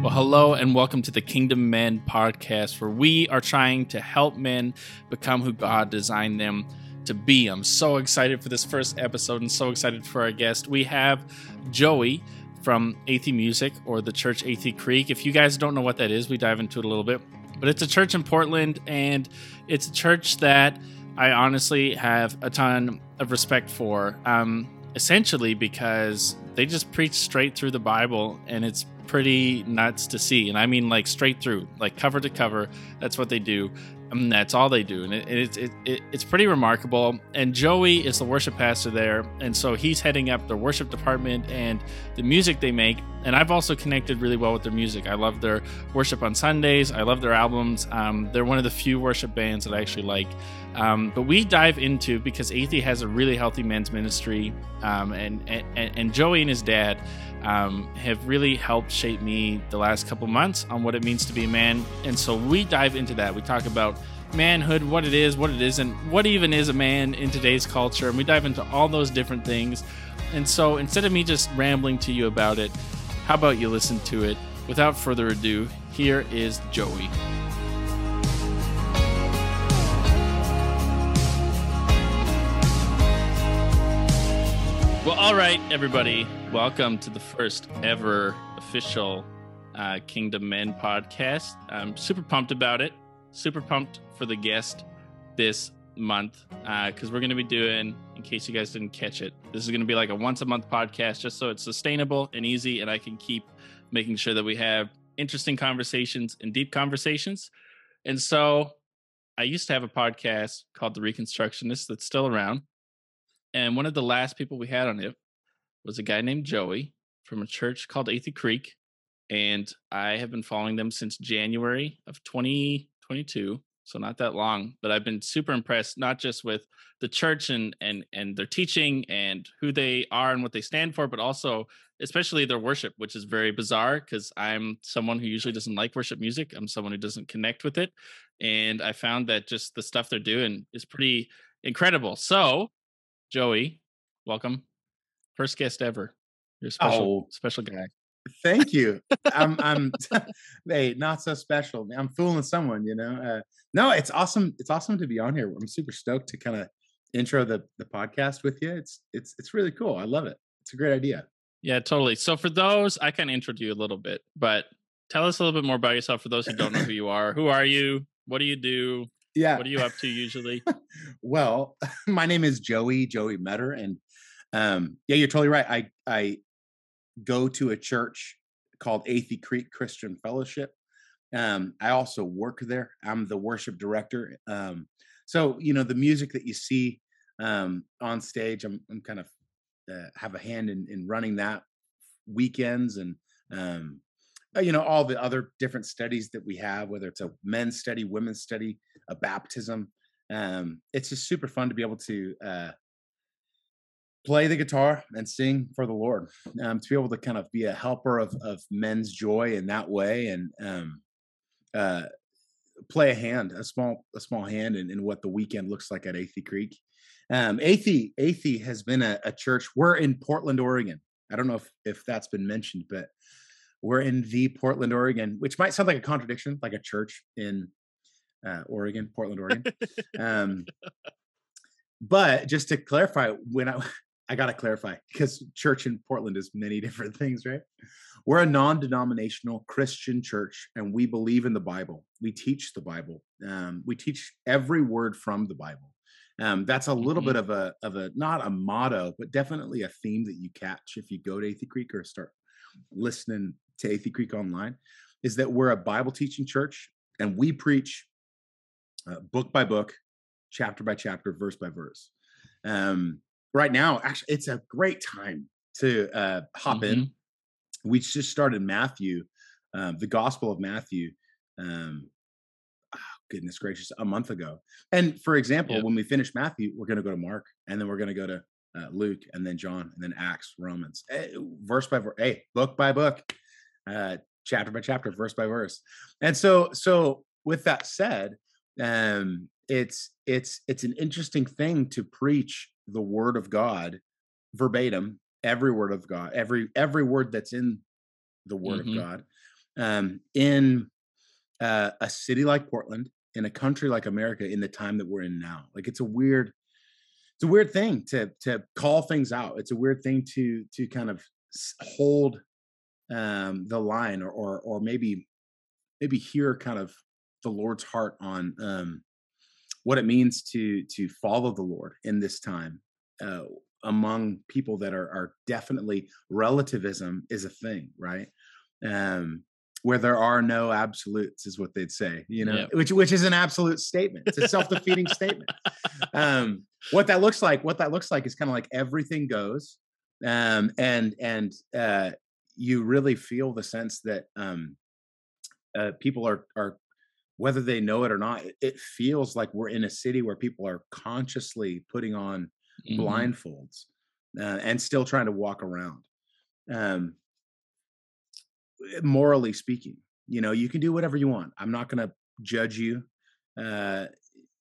Well, hello and welcome to the Kingdom Men podcast, where we are trying to help men become who God designed them to be. I'm so excited for this first episode and so excited for our guest. We have Joey from Athey Music or the church Athey Creek. If you guys don't know what that is, we dive into it a little bit. But it's a church in Portland and it's a church that I honestly have a ton of respect for. Um, essentially because they just preach straight through the Bible and it's pretty nuts to see. And I mean, like straight through, like cover to cover. That's what they do. And that's all they do. And it, it, it, it's pretty remarkable. And Joey is the worship pastor there. And so he's heading up their worship department and the music they make. And I've also connected really well with their music. I love their worship on Sundays, I love their albums. Um, they're one of the few worship bands that I actually like. Um, but we dive into because Athey has a really healthy men's ministry. Um, and, and, and Joey and his dad um, have really helped shape me the last couple months on what it means to be a man. And so we dive into that. We talk about manhood, what it is, what it isn't, what even is a man in today's culture. And we dive into all those different things. And so instead of me just rambling to you about it, how about you listen to it? Without further ado, here is Joey. Well, all right, everybody, welcome to the first ever official uh, Kingdom Men podcast. I'm super pumped about it. Super pumped for the guest this month because uh, we're going to be doing, in case you guys didn't catch it, this is going to be like a once a month podcast just so it's sustainable and easy, and I can keep making sure that we have interesting conversations and deep conversations. And so I used to have a podcast called The Reconstructionist that's still around. And one of the last people we had on it was a guy named Joey from a church called Athey Creek. And I have been following them since January of 2022. So not that long, but I've been super impressed, not just with the church and and and their teaching and who they are and what they stand for, but also especially their worship, which is very bizarre because I'm someone who usually doesn't like worship music. I'm someone who doesn't connect with it. And I found that just the stuff they're doing is pretty incredible. So Joey, welcome. First guest ever. You're a special, oh, special guy. Thank you. I'm, I'm, hey, not so special. I'm fooling someone, you know. Uh, no, it's awesome. It's awesome to be on here. I'm super stoked to kind of intro the the podcast with you. It's it's it's really cool. I love it. It's a great idea. Yeah, totally. So for those, I can introduce you a little bit, but tell us a little bit more about yourself for those who don't know who you are. Who are you? What do you do? Yeah. What are you up to usually? well, my name is Joey, Joey Meador. And um, yeah, you're totally right. I, I go to a church called Athey Creek Christian Fellowship. Um, I also work there. I'm the worship director. Um, so, you know, the music that you see um, on stage, I'm, I'm kind of uh, have a hand in, in running that weekends and um, uh, you know all the other different studies that we have whether it's a men's study women's study a baptism um, it's just super fun to be able to uh, play the guitar and sing for the lord um, to be able to kind of be a helper of, of men's joy in that way and um, uh, play a hand a small a small hand in, in what the weekend looks like at Athey Creek. Um, Athey Athey has been a, a church we're in Portland Oregon. I don't know if, if that's been mentioned, but we're in the Portland, Oregon, which might sound like a contradiction, like a church in uh, Oregon, Portland, Oregon. um, but just to clarify, when I I gotta clarify because church in Portland is many different things, right? We're a non-denominational Christian church, and we believe in the Bible. We teach the Bible. Um, we teach every word from the Bible. Um, that's a little mm-hmm. bit of a of a not a motto, but definitely a theme that you catch if you go to Athey Creek or start listening to Athey Creek Online is that we're a Bible teaching church and we preach uh, book by book, chapter by chapter, verse by verse. Um, right now, actually, it's a great time to uh, hop mm-hmm. in. We just started Matthew, um, the Gospel of Matthew. Um, oh, goodness gracious, a month ago. And for example, yep. when we finish Matthew, we're going to go to Mark, and then we're going to go to uh, Luke, and then John, and then Acts, Romans, eh, verse by verse, hey, book by book uh, chapter by chapter, verse by verse. And so, so with that said, um, it's it's it's an interesting thing to preach the word of God verbatim, every word of God, every every word that's in the word mm-hmm. of God. um, in uh, a city like Portland, in a country like America, in the time that we're in now. Like it's a weird, it's a weird thing to to call things out. It's a weird thing to to kind of hold um, the line, or, or or maybe maybe hear kind of the Lord's heart on um, what it means to to follow the Lord in this time. Uh, among people that are are definitely relativism is a thing, right? Um, where there are no absolutes is what they'd say you know yep. which which is an absolute statement it's a self-defeating statement um what that looks like what that looks like is kind of like everything goes um and and uh you really feel the sense that um uh people are are whether they know it or not it feels like we're in a city where people are consciously putting on mm-hmm. blindfolds uh, and still trying to walk around um Eh, morally speaking you know you can do whatever you want. I'm not going to judge you uh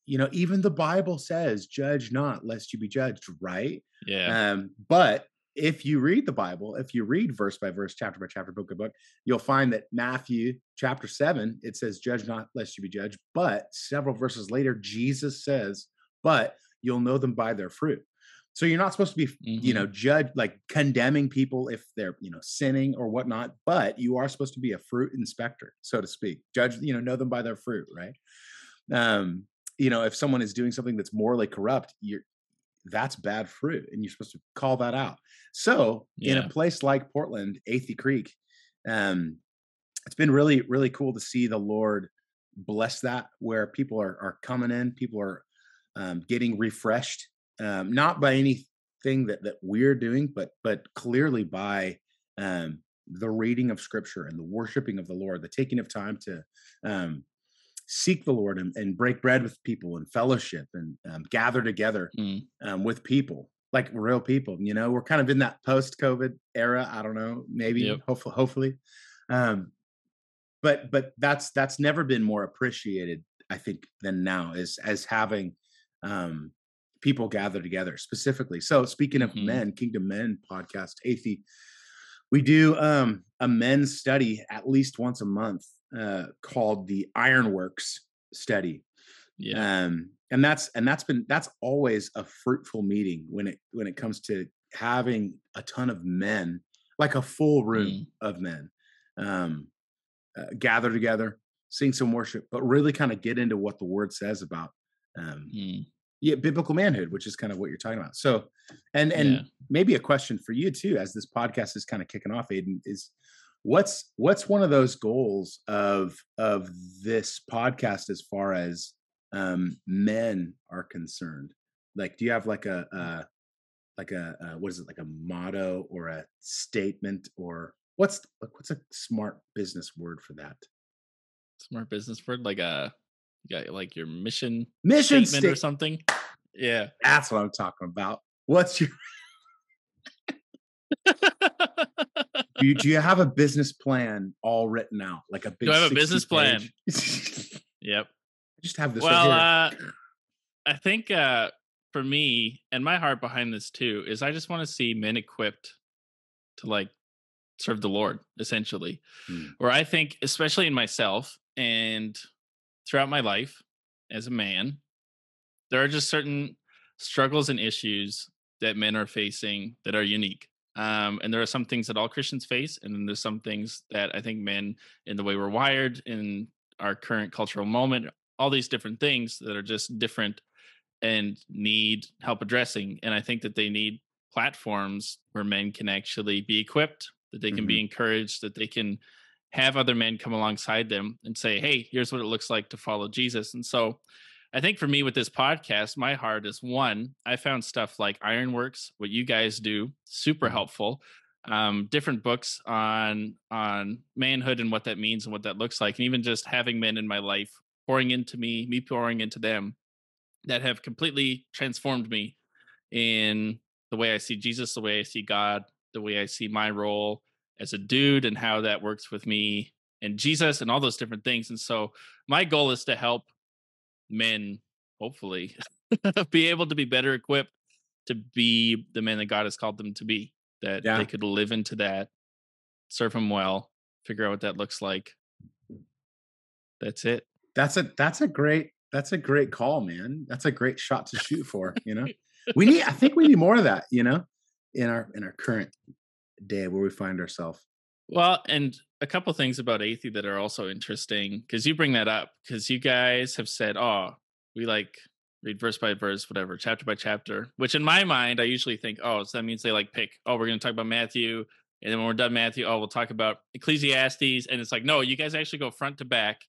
you know even the bible says judge not lest you be judged right? Yeah. Um but if you read the bible if you read verse by verse chapter by chapter book by book you'll find that matthew chapter 7 it says judge not lest you be judged but several verses later jesus says but you'll know them by their fruit so you're not supposed to be, mm-hmm. you know, judge like condemning people if they're, you know, sinning or whatnot, but you are supposed to be a fruit inspector, so to speak. Judge, you know, know them by their fruit, right? Um, you know, if someone is doing something that's morally corrupt, you're that's bad fruit, and you're supposed to call that out. So yeah. in a place like Portland, Athey Creek, um, it's been really, really cool to see the Lord bless that where people are are coming in, people are um, getting refreshed um, not by anything that that we're doing, but but clearly by um, the reading of Scripture and the worshiping of the Lord, the taking of time to um, seek the Lord and, and, break bread with people and fellowship and um, gather together mm. um, with people like real people. You know, we're kind of in that post-COVID era. I don't know, maybe, yep. hopefully, hopefully. Um, but but that's that's never been more appreciated, I think, than now is as having um, people gather together specifically. So speaking of mm-hmm. men, Kingdom Men podcast, Athey, we do um, a men's study at least once a month uh, called the Ironworks study. Yeah. Um, and that's and that's been that's always a fruitful meeting when it when it comes to having a ton of men, like a full room mm. of men, um, uh, gather together, sing some worship, but really kind of get into what the word says about um, mm yeah, biblical manhood, which is kind of what you're talking about. So, and and yeah. maybe a question for you too, as this podcast is kind of kicking off, Aiden, is what's what's one of those goals of of this podcast as far as um men are concerned? Like, do you have like a, a like a, a what is it like a motto or a statement or what's like what's a smart business word for that? Smart business word like a you got like your mission mission statement sta- or something. Yeah, that's what I'm talking about. What's your do, you, do you have a business plan all written out like a big? Do I have a business plan? yep. I just have this. Well, right uh, I think uh, for me and my heart behind this too is I just want to see men equipped to like serve the Lord, essentially. Hmm. Where I think, especially in myself and throughout my life as a man, there are just certain struggles and issues that men are facing that are unique. Um, and there are some things that all Christians face, and then there's some things that I think men, in the way we're wired, in our current cultural moment, all these different things that are just different and need help addressing. And I think that they need platforms where men can actually be equipped, that they can mm-hmm. be encouraged, that they can have other men come alongside them and say, hey, here's what it looks like to follow Jesus. And so I think for me with this podcast, my heart is one, I found stuff like Ironworks, what you guys do, super mm-hmm. helpful. Um, different books on on manhood and what that means and what that looks like, and even just having men in my life pouring into me, me pouring into them, that have completely transformed me in the way I see Jesus, the way I see God, the way I see my role, as a dude and how that works with me and Jesus and all those different things. And so my goal is to help men, hopefully, be able to be better equipped to be the men that God has called them to be, that yeah. they could live into that, serve Him well, figure out what that looks like. That's it. That's a that's a great that's a great call, man. That's a great shot to shoot for, you know. we need I think we need more of that, you know, in our in our current day where we find ourselves. Well, and a couple things about Athey that are also interesting because you bring that up because you guys have said, "Oh, we like read verse by verse, whatever, chapter by chapter." Which in my mind, I usually think, "Oh, so that means they like pick. Oh, we're going to talk about Matthew, and then when we're done Matthew, oh, we'll talk about Ecclesiastes." And it's like, no, you guys actually go front to back,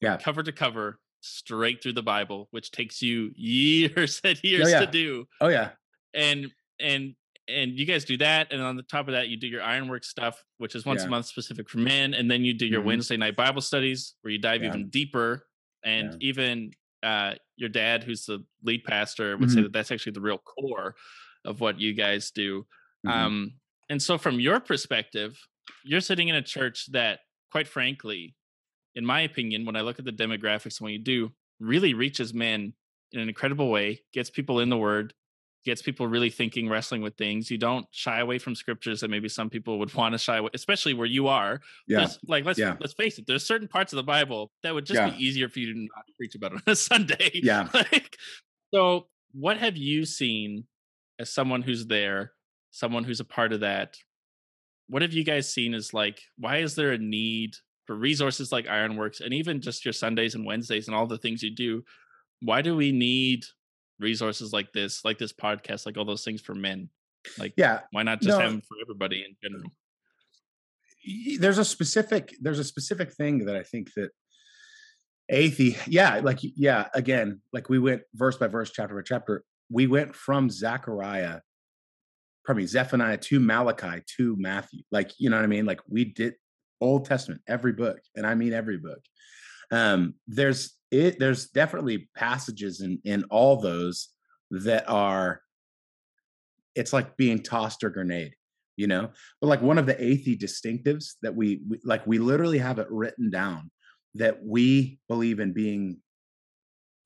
yeah, cover to cover, straight through the Bible, which takes you years and oh, years oh, yeah. to do. Oh yeah, and and and you guys do that and on the top of that you do your ironwork stuff which is once yeah. a month specific for men and then you do your mm-hmm. wednesday night bible studies where you dive yeah. even deeper and yeah. even uh, your dad who's the lead pastor would mm-hmm. say that that's actually the real core of what you guys do mm-hmm. um, and so from your perspective you're sitting in a church that quite frankly in my opinion when i look at the demographics and what you do really reaches men in an incredible way gets people in the word gets people really thinking, wrestling with things. You don't shy away from scriptures that maybe some people would want to shy away, especially where you are. Yeah. There's, like let's yeah. let's face it, there's certain parts of the Bible that would just yeah. be easier for you to not preach about on a Sunday. Yeah. like, so what have you seen as someone who's there, someone who's a part of that? What have you guys seen as like, why is there a need for resources like Ironworks and even just your Sundays and Wednesdays and all the things you do? Why do we need resources like this, like this podcast, like all those things for men? Like, yeah, why not just no, have them for everybody in general? There's a specific there's a specific thing that I think that Athey, yeah, like yeah, again, like we went verse by verse, chapter by chapter. We went from Zechariah, me, Zephaniah to Malachi to Matthew. Like, you know what I mean? Like we did Old Testament, every book, and I mean every book. Um, there's it there's definitely passages in in all those that are it's like being tossed a grenade you know? But like one of the Athey distinctives that we, we like we literally have it written down that we believe in being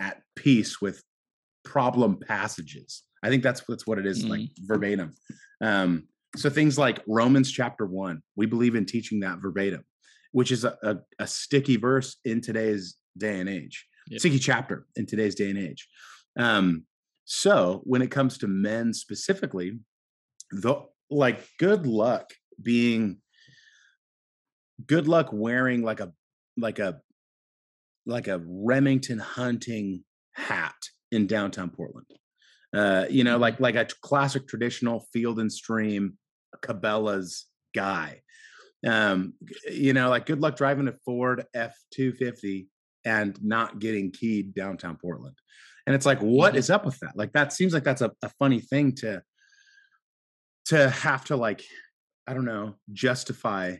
at peace with problem passages. I think that's that's what it is, mm like verbatim. Um so things like romans chapter 1 we believe in teaching that verbatim which is a, a, a sticky verse in today's day and age. Yep. Sticky chapter in today's day and age. Um, so when it comes to men specifically, the like good luck being good luck wearing like a like a like a Remington hunting hat in downtown Portland. Uh, you know, like mm-hmm. like a classic traditional field and stream Cabela's guy. Um, you know, like good luck driving a Ford F two fifty and not getting keyed downtown Portland. And it's like, what mm-hmm. is up with that? Like that seems like that's a, a funny thing to to have to like, I don't know, justify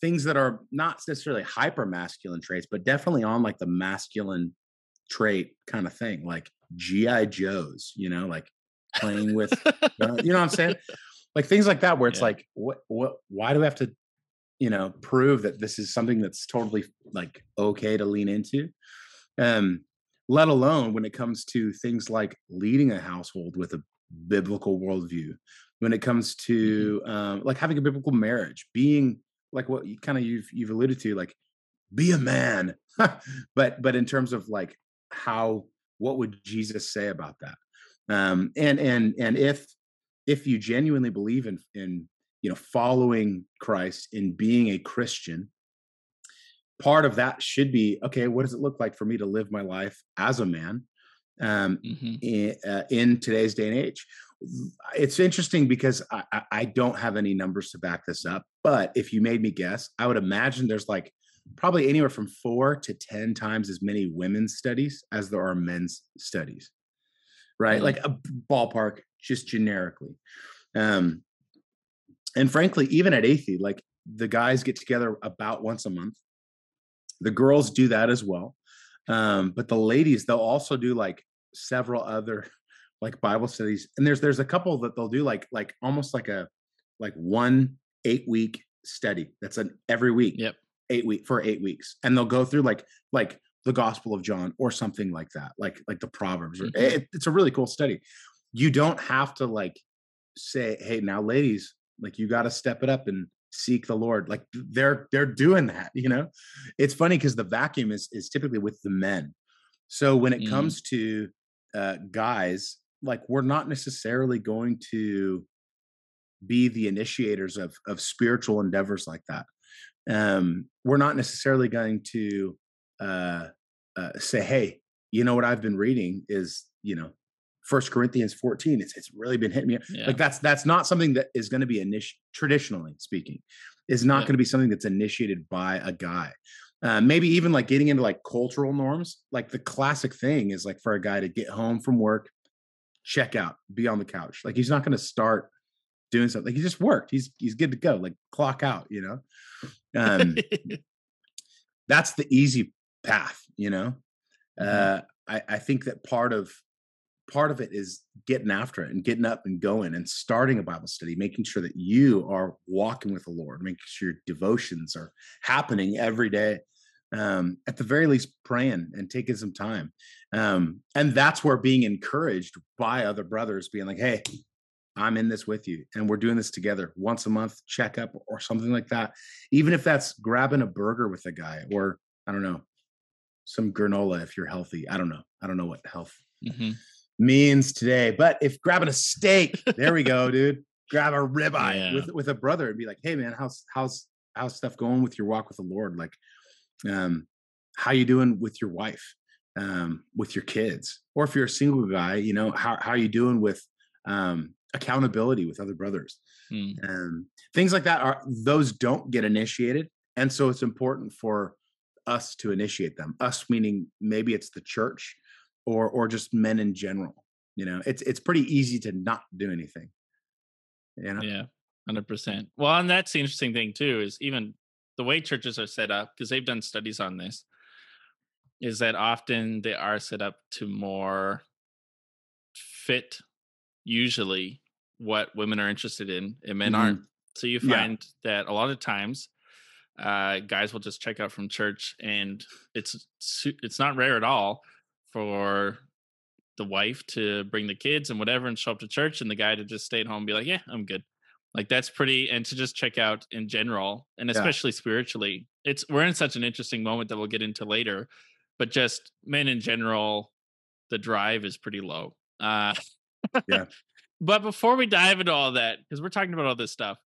things that are not necessarily hyper masculine traits, but definitely on like the masculine trait kind of thing, like GI Joes, you know, like playing with, you know what I'm saying? Like things like that, where it's yeah. like, what, what, why do we have to you know prove that this is something that's totally like okay to lean into um let alone when it comes to things like leading a household with a biblical worldview when it comes mm-hmm. to um like having a biblical marriage being like what you kind of you've you've alluded to like be a man but but in terms of like how what would jesus say about that um and and and if if you genuinely believe in in you know following christ in being a christian part of that should be okay what does it look like for me to live my life as a man um, mm-hmm. in, uh, in, today's day and age it's interesting because I, I don't have any numbers to back this up but if you made me guess i would imagine there's like probably anywhere from four to ten times as many women's studies as there are men's studies right mm-hmm. like a ballpark just generically um and frankly, even at Athey, like the guys get together about once a month. The girls do that as well. Um, but the ladies, they'll also do like several other like Bible studies. And there's there's a couple that they'll do like like almost like a like one eight week study. That's an every week. Yep. Eight week for eight weeks. And they'll go through like like the Gospel of John or something like that, like like the Proverbs. Mm-hmm. it, it's a really cool study. You don't have to like say, hey, now ladies, like you got to step it up and seek the lord like they're they're doing that you know? It's funny because the vacuum is is typically with the men. So when it mm. comes to uh guys like we're not necessarily going to be the initiators of of spiritual endeavors like that. Um we're not necessarily going to uh, uh say hey you know what i've been reading is you know First Corinthians 14. It's it's really been hitting me. Yeah. Like that's that's not something that is going to be initiated traditionally speaking, is not yeah. going to be something that's initiated by a guy. Uh, maybe even like getting into like cultural norms. Like the classic thing is like for a guy to get home from work, check out, be on the couch. Like he's not going to start doing something. Like he just worked. He's he's good to go. Like clock out. You know, um, that's the easy path. You know, mm-hmm. uh, I I think that part of part of it is getting after it and getting up and going and starting a Bible study, making sure that you are walking with the Lord, making sure your devotions are happening every day. Um, at the very least, praying and taking some time. Um, and that's where being encouraged by other brothers, being like, hey, I'm in this with you and we're doing this together once a month, checkup or something like that. Even if that's grabbing a burger with a guy or I don't know, some granola if you're healthy. I don't know. I don't know what health mm-hmm means today. But if grabbing a steak, there we go, dude. Grab a ribeye yeah. with with a brother and be like, hey man, how's how's how's stuff going with your walk with the Lord? Like, um, how you doing with your wife, um, with your kids, or if you're a single guy, you know, how how are you doing with um accountability with other brothers? Mm. Um, things like that are those don't get initiated, and so it's important for us to initiate them. Us meaning maybe it's the church or or just men in general you know it's it's pretty easy to not do anything you know yeah 100% well and that's the interesting thing too is even the way churches are set up because they've done studies on this is that often they are set up to more fit usually what women are interested in and men mm-hmm. aren't so you find yeah. that a lot of times uh, guys will just check out from church and it's it's not rare at all for the wife to bring the kids and whatever and show up to church and the guy to just stay at home and be like, yeah, I'm good. Like that's pretty and to just check out in general and especially yeah. spiritually. It's we're in such an interesting moment that we'll get into later, but just men in general, the drive is pretty low. Uh yeah. But before we dive into all that, because we're talking about all this stuff,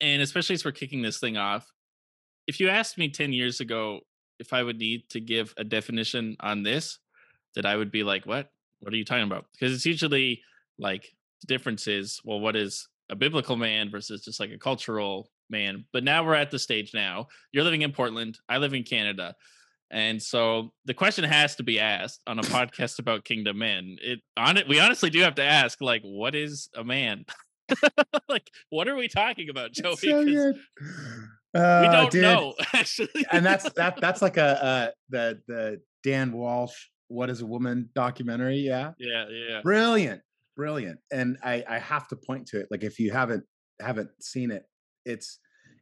and especially as we're kicking this thing off, if you asked me 10 years ago if I would need to give a definition on this, that I would be like, what? What are you talking about? Because it's usually like the difference is, well, what is a biblical man versus just like a cultural man? But now we're at the stage now. You're living in Portland. I live in Canada. And so the question has to be asked on a podcast about kingdom men. It on it we honestly do have to ask, like, what is a man? like, what are we talking about, Joey? So uh, we don't dude. know actually, and that's that. That's like a uh, the the Dan Walsh "What Is a Woman" documentary. Yeah, yeah, yeah. Brilliant, brilliant. And I I have to point to it. Like if you haven't haven't seen it, it's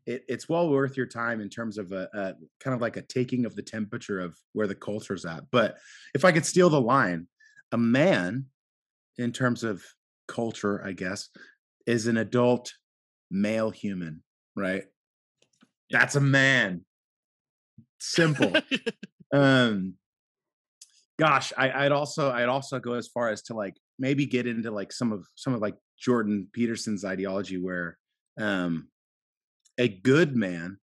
it, it's well worth your time in terms of a, a kind of like a taking of the temperature of where the culture's at. But if I could steal the line, a man, in terms of culture, I guess, is an adult male human, right? That's a man. Simple. um gosh, I, I'd also I'd also go as far as to like maybe get into like some of some of like Jordan Peterson's ideology where um a good man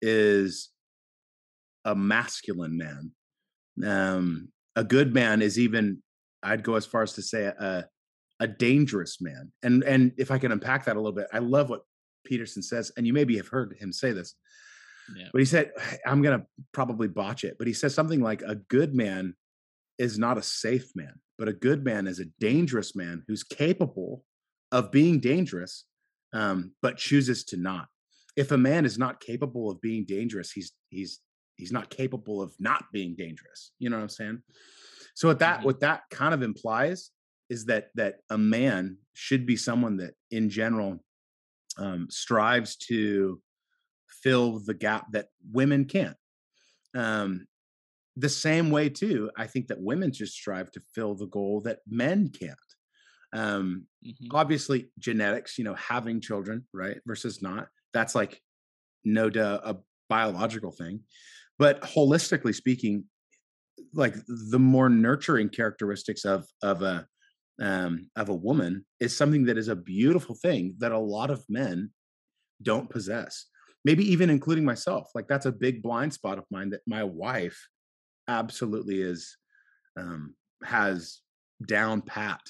is a masculine man. Um a good man is even I'd go as far as to say a a dangerous man. And and if I can unpack that a little bit, I love what Peterson says, and you maybe have heard him say this, yeah. but he said, I'm going to probably botch it, but he says something like, A good man is not a safe man, but a good man is a dangerous man who's capable of being dangerous, um, but chooses to not. If a man is not capable of being dangerous, he's he's he's not capable of not being dangerous. You know what I'm saying? So what that mm-hmm. what that kind of implies is that that a man should be someone that in general um, strives to fill the gap that women can't. Um, the same way, too, I think that women just strive to fill the goal that men can't. Um, mm-hmm. Obviously, genetics, you know, having children, right, versus not, that's like no duh a biological thing but holistically speaking like the more nurturing characteristics of of a um of a woman is something that is a beautiful thing that a lot of men don't possess maybe even including myself like that's a big blind spot of mine that my wife absolutely is um has down pat.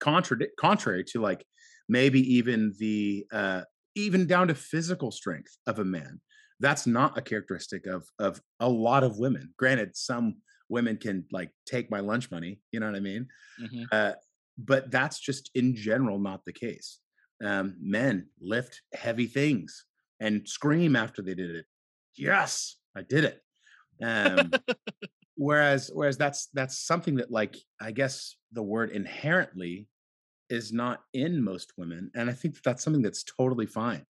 Contradict contrary to like maybe even the uh even down to physical strength of a man that's not a characteristic of of a lot of women. Granted some women can like take my lunch money you know what i mean? Mm-hmm. uh, but that's just in general not the case. Um, men lift heavy things and scream after they did it. Yes i did it. Um, whereas whereas that's that's something that like i guess the word inherently is not in most women and i think that that's something that's totally fine.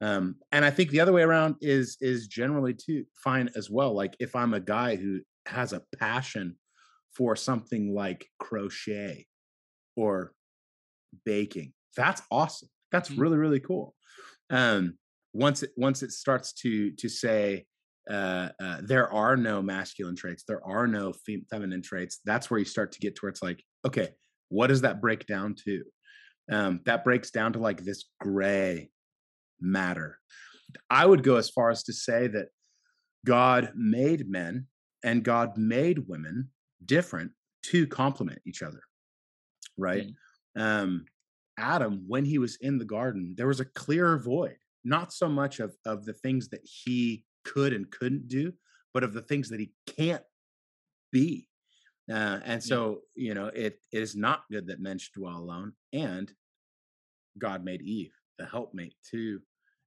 Um, and i think the other way around is is generally too fine as well. Like if i'm a guy who has a passion for something like crochet or baking that's awesome that's mm-hmm. really really cool um once it once it starts to to say uh, uh, there are no masculine traits there are no fem- feminine traits that's where you start to get to where it's like okay what does that break down to um, that breaks down to like this gray matter. I would go as far as to say that God made men and God made women different to complement each other. Right? Mm. Um, Adam, when he was in the garden, there was a clear void, not so much of, of the things that he could and couldn't do, but of the things that he can't be. Uh, and so, you know, it, it is not good that men should dwell alone. And God made Eve the helpmate to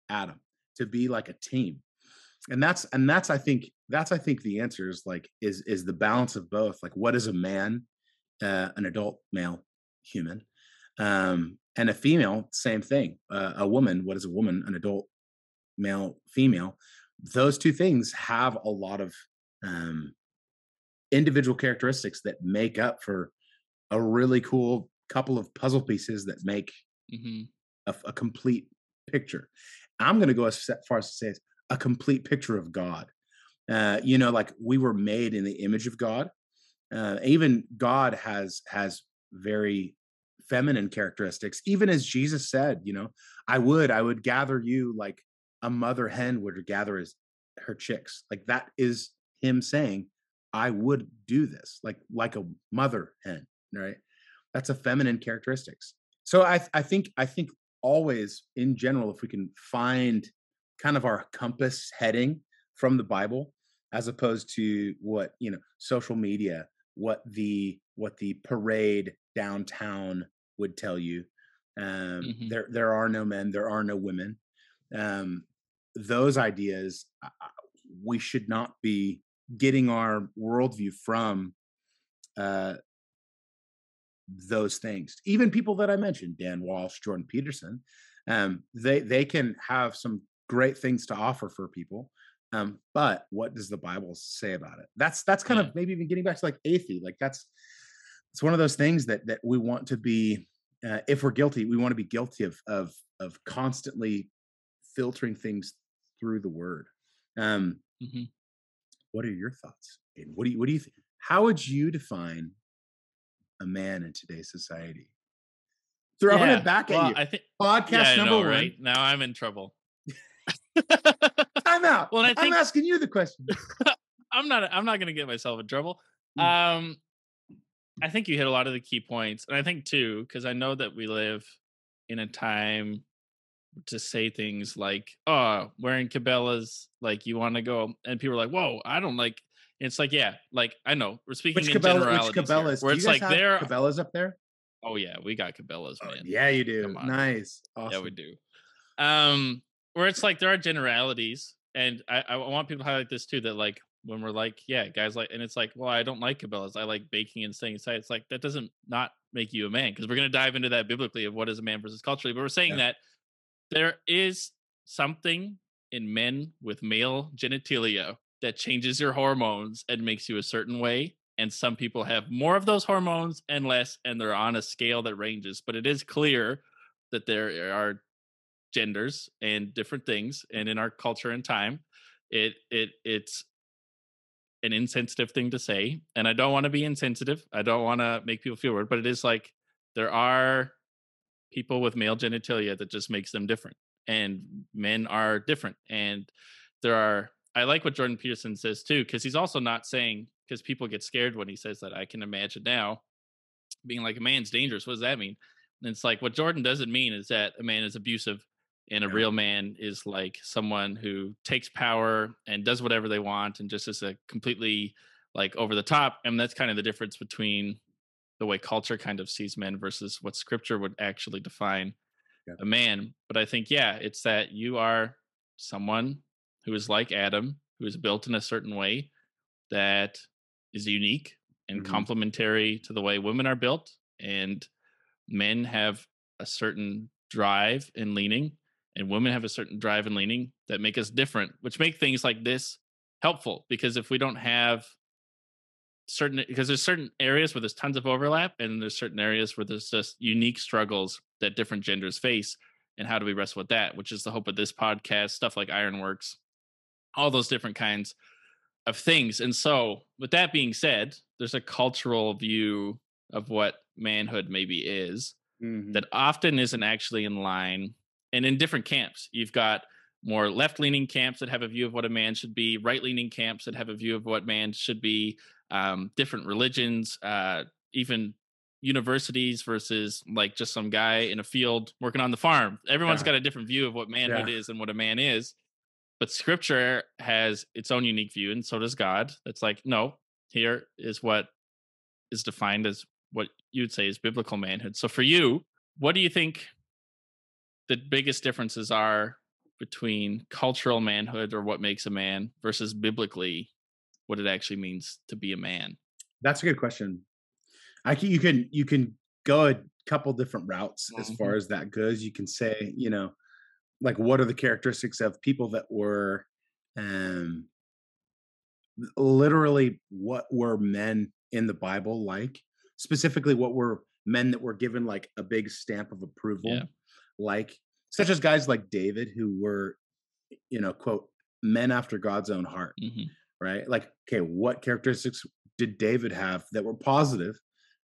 Adam to be like a team. And that's and that's I think that's I think the answer is like is is the balance of both. Like what is a man, uh, an adult male human, um, and a female, same thing. Uh, a woman, what is a woman, an adult male, female? Those two things have a lot of um, individual characteristics that make up for a really cool couple of puzzle pieces that make mm-hmm. a, a, complete picture. I'm going to go as far as to say it's a complete picture of God. Uh, you know, like we were made in the image of God. Uh, even God has has very feminine characteristics. Even as Jesus said, you know, I would I would gather you like a mother hen would gather his her chicks. Like that is him saying, I would do this, like like a mother hen, right? That's a feminine characteristics. So I I think I think always in general if we can find kind of our compass heading from the bible as opposed to what you know social media what the what the parade downtown would tell you um mm-hmm. there there are no men there are no women um those ideas we should not be getting our worldview from uh those things. Even people that I mentioned, Dan Walsh, Jordan Peterson, um, they they can have some great things to offer for people. Um, but what does the Bible say about it? That's that's kind yeah. of maybe even getting back to like Athey. Like that's it's one of those things that that we want to be. Uh, if we're guilty, we want to be guilty of of of constantly filtering things through the Word. Um, mm-hmm. What are your thoughts? What do you what do you think? How would you define a man in today's society. Throwing yeah, it back well, at you. I think podcast yeah, number know, one. Right? Now I'm in trouble. I'm out. Well, I I'm asking you the question. I'm not. I'm not going to get myself in trouble. Mm. Um, I think you hit a lot of the key points, and I think too, because I know that we live in a time to say things like, "Oh, wearing Cabela's, like you want to go," and people are like, "Whoa, I don't like it's like, yeah, like I know we're speaking which in Cabela, which Cabela's, where it's like there Cabela's up there. Oh yeah, we got Cabela's, oh, man. Oh, yeah, you do. Nice. Awesome. Yeah, we do. Um, where it's like there are generalities, and I, I want people to highlight this too. That like when we're like, yeah, guys like, and it's like, well, I don't like Cabela's. I like baking and staying inside. It's like that doesn't not make you a man because we're gonna dive into that biblically of what is a man versus culturally. But we're saying yeah. that there is something in men with male genitalia that changes your hormones and makes you a certain way. And some people have more of those hormones and less, and they're on a scale that ranges. But it is clear that there are genders and different things and in our culture and time it it it's an insensitive thing to say and i don't want to be insensitive i don't want to make people feel weird but it is like there are people with male genitalia that just makes them different and men are different and there are i like what jordan peterson says too because he's also not saying because people get scared when he says that i can imagine now being like a man's dangerous what does that mean? And it's like what jordan doesn't mean is that a man is abusive and a yeah. real man is like someone who takes power and does whatever they want and just is a completely like over the top and that's kind of the difference between the way culture kind of sees men versus what scripture would actually define yeah. a man but i think yeah it's that you are someone who is like adam who is built in a certain way that is unique and mm-hmm. complementary to the way women are built and men have a certain drive and leaning and women have a certain drive and leaning that make us different which make things like this helpful because if we don't have certain because there's certain areas where there's tons of overlap and there's certain areas where there's just unique struggles that different genders face and how do we wrestle with that which is the hope of this podcast stuff like ironworks all those different kinds of things and so with that being said there's a cultural view of what manhood maybe is mm-hmm. that often isn't actually in line and in different camps. You've got more left leaning camps that have a view of what a man should be, right leaning camps that have a view of what man should be, um, different religions, uh, even universities versus like just some guy in a field working on the farm. Everyone's yeah. got a different view of what manhood yeah. is and what a man is. But scripture has its own unique view, and so does God. It's like, no, here is what is defined as what you would say is biblical manhood. So for you, what do you think the biggest differences are between cultural manhood or what makes a man versus biblically what it actually means to be a man? That's a good question. I can you can you can go a couple different routes mm-hmm. as far as that goes. You can say, you know, like what are the characteristics of people that were um literally what were men in the Bible like? Specifically what were men that were given like a big stamp of approval. Yeah like such as guys like David who were, you know, quote, men after God's own heart, mm-hmm. right? Like, okay, what characteristics did David have that were positive?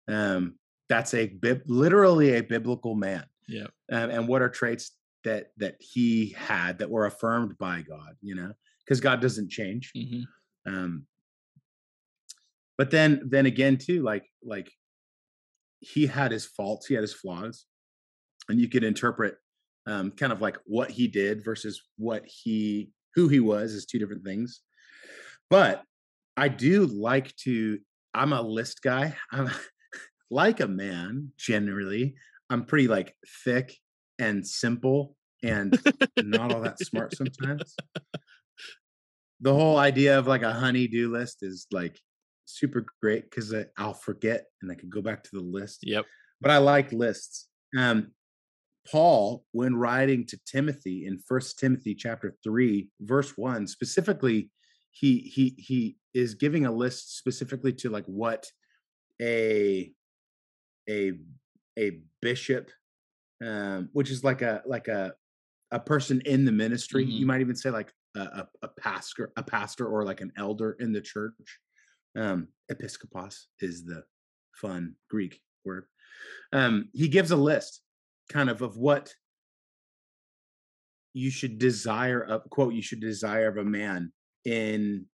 Um, that's a bib- literally a biblical man. Yeah. Um, and what are traits that that he had that were affirmed by God? You know, because God doesn't change. Mm-hmm. Um, but then then again too, like like he had his faults, he had his flaws, and you could interpret um, kind of like what he did versus what he who he was is two different things. But i do like to i'm a list guy. I'm like a man generally. I'm pretty like thick and simple and not all that smart sometimes. The whole idea of like a honey-do list is like super great because i'll forget and i can go back to the list. Yep. But i like lists. Um Paul, when writing to Timothy in First Timothy chapter three, verse one, specifically, he he he is giving a list specifically to like what a a a bishop, um, which is like a like a a person in the ministry. Mm-hmm. You might even say like a, a, a pastor, a pastor, or like an elder in the church. Um, episkopos is the fun Greek word. Um, he gives a list kind of of what you should desire of quote you should desire of a man in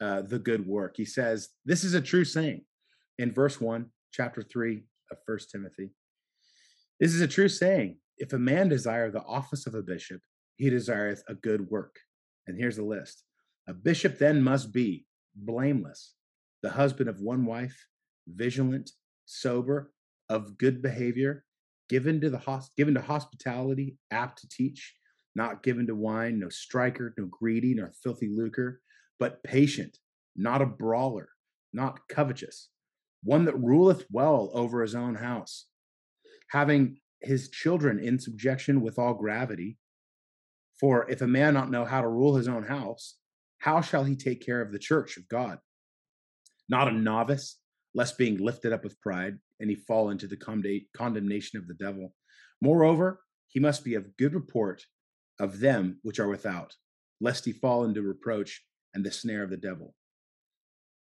uh, the good work. He says this is a true saying in verse 1 chapter 3 of first timothy. This is a true saying if a man desire the office of a bishop he desireth a good work. And here's the list. A bishop then must be blameless the husband of one wife vigilant sober of good behavior given to the hos- given to hospitality, apt to teach, not given to wine, no striker, no greedy, nor filthy lucre, but patient, not a brawler, not covetous, one that ruleth well over his own house, having his children in subjection with all gravity. For if a man not know how to rule his own house, how shall he take care of the church of God? Not a novice, lest being lifted up with pride, and he fall into the condemnation of the devil. Moreover, he must be of good report, of them which are without, lest he fall into reproach and the snare of the devil.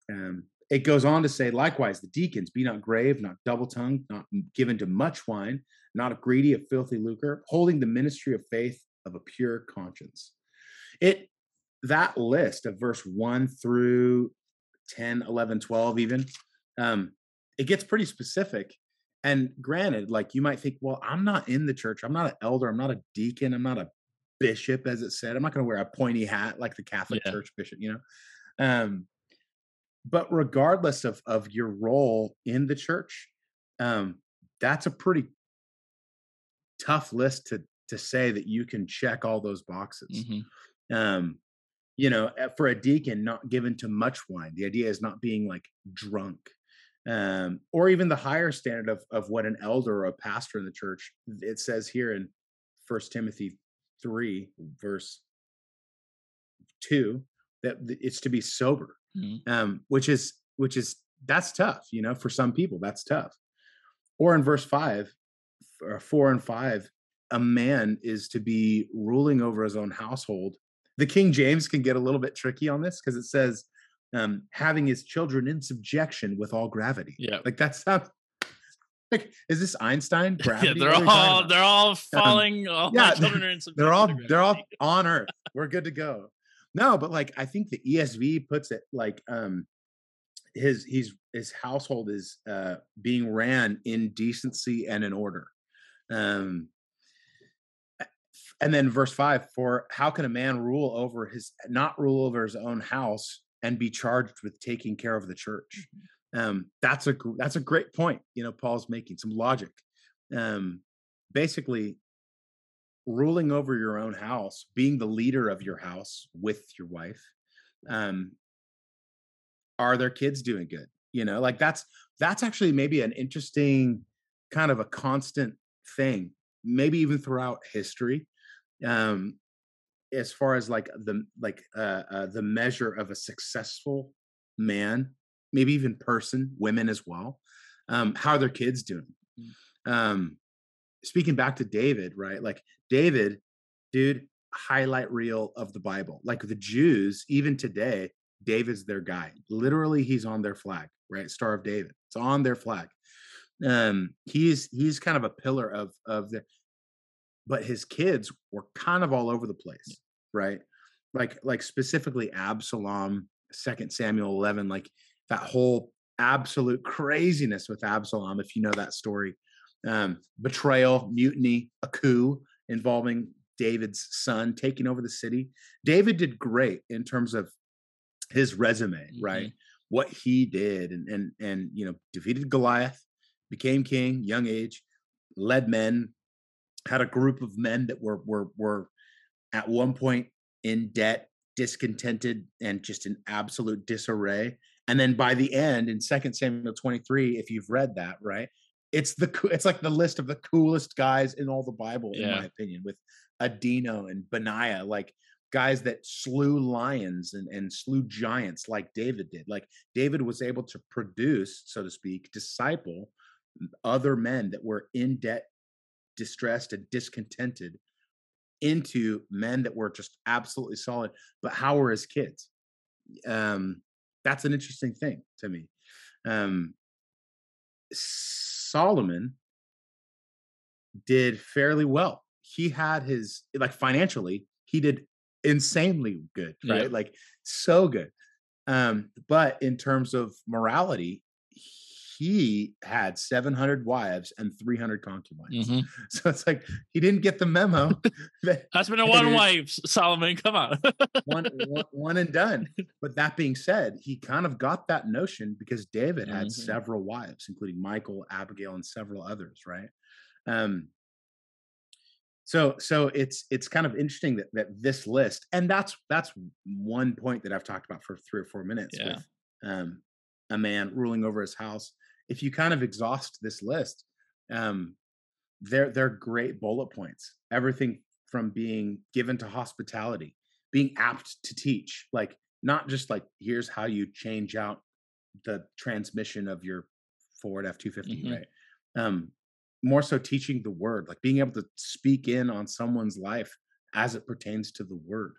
Um, it goes on to say, likewise, the deacons be not grave, not double tongued, not given to much wine, not greedy of filthy lucre, holding the ministry of faith of a pure conscience. It that list of verse 1 through 10, 11, 12, even, um, it gets pretty specific. And granted, like you might think, well, I'm not in the church. I'm not an elder. I'm not a deacon. I'm not a bishop, as it said. I'm not going to wear a pointy hat like the Catholic yeah. Church bishop, you know? Um, but regardless of, of your role in the church, um, that's a pretty tough list to to say that you can check all those boxes. Mm-hmm. Um, you know, eh, for a deacon, not given to much wine. The idea is not being like drunk, um, or even the higher standard of of what an elder or a pastor in the church. It says here in First Timothy three, verse two, that it's to be sober, mm-hmm. um, which is which is that's tough. You know, for some people, that's tough. Or in verse five, or four and five, a man is to be ruling over his own household. The King James can get a little bit tricky on this because it says um, having his children in subjection with all gravity. Yeah, like that sounds like is this Einstein? Gravity? Yeah, they're all they're all um, falling. Um, all yeah, they're all they're all on Earth. We're good to go. No, but like I think the ESV puts it like um his he's his household is uh being ran in decency and in order. Um and then verse 5 for how can a man rule over his not rule over his own house and be charged with taking care of the church. Mm-hmm. um, that's a that's a great point you know paul's making some logic. Um, basically ruling over your own house being the leader of your house with your wife um, are their kids doing good? You know like that's that's actually maybe an interesting kind of a constant thing maybe even throughout history. Um as far as like the like uh, uh the measure of a successful man maybe even person women as well um how are their kids doing mm. um speaking back to david right like david dude highlight reel of the bible like the jews even today david's their guy literally he's on their flag right star of david it's on their flag um he's he's kind of a pillar of of the but his kids were kind of all over the place, right? Like like specifically Absalom, Second Samuel 11, like that whole absolute craziness with Absalom, if you know that story. Um, betrayal, mutiny, a coup involving David's son taking over the city. David did great in terms of his resume, mm-hmm. right? What he did and and and you know, defeated Goliath, became king, young age, led men, had a group of men that were were were at one point in debt, discontented, and just in absolute disarray. And then by the end, in Second Samuel 23, if you've read that, right, it's the it's like the list of the coolest guys in all the Bible, yeah. in my opinion, with Adino and Benaiah, like guys that slew lions and, and slew giants like David did. Like David was able to produce, so to speak, disciple other men that were in debt distressed and discontented into men that were just absolutely solid. But how were his kids? Um, that's an interesting thing to me. Um, Solomon did fairly well. He had his like financially, he did insanely good, right? Yeah. Like so good. Um, but in terms of morality, he had 700 wives and 300 concubines. Mm-hmm. So it's like he didn't get the memo. that Husband and one wife, Solomon. Come on. one, one, one, and done. But that being said, he kind of got that notion because David had mm-hmm. several wives, including Michal, Abigail, and several others, right? Um, so so it's it's kind of interesting that that this list, and that's that's one point that I've talked about for three or four minutes yeah. with um, a man ruling over his house if you kind of exhaust this list, um, they're they're great bullet points. Everything from being given to hospitality, being apt to teach, like not just like here's how you change out the transmission of your Ford F two fifty, mm-hmm. right? Um, more so teaching the word, like being able to speak in on someone's life as it pertains to the word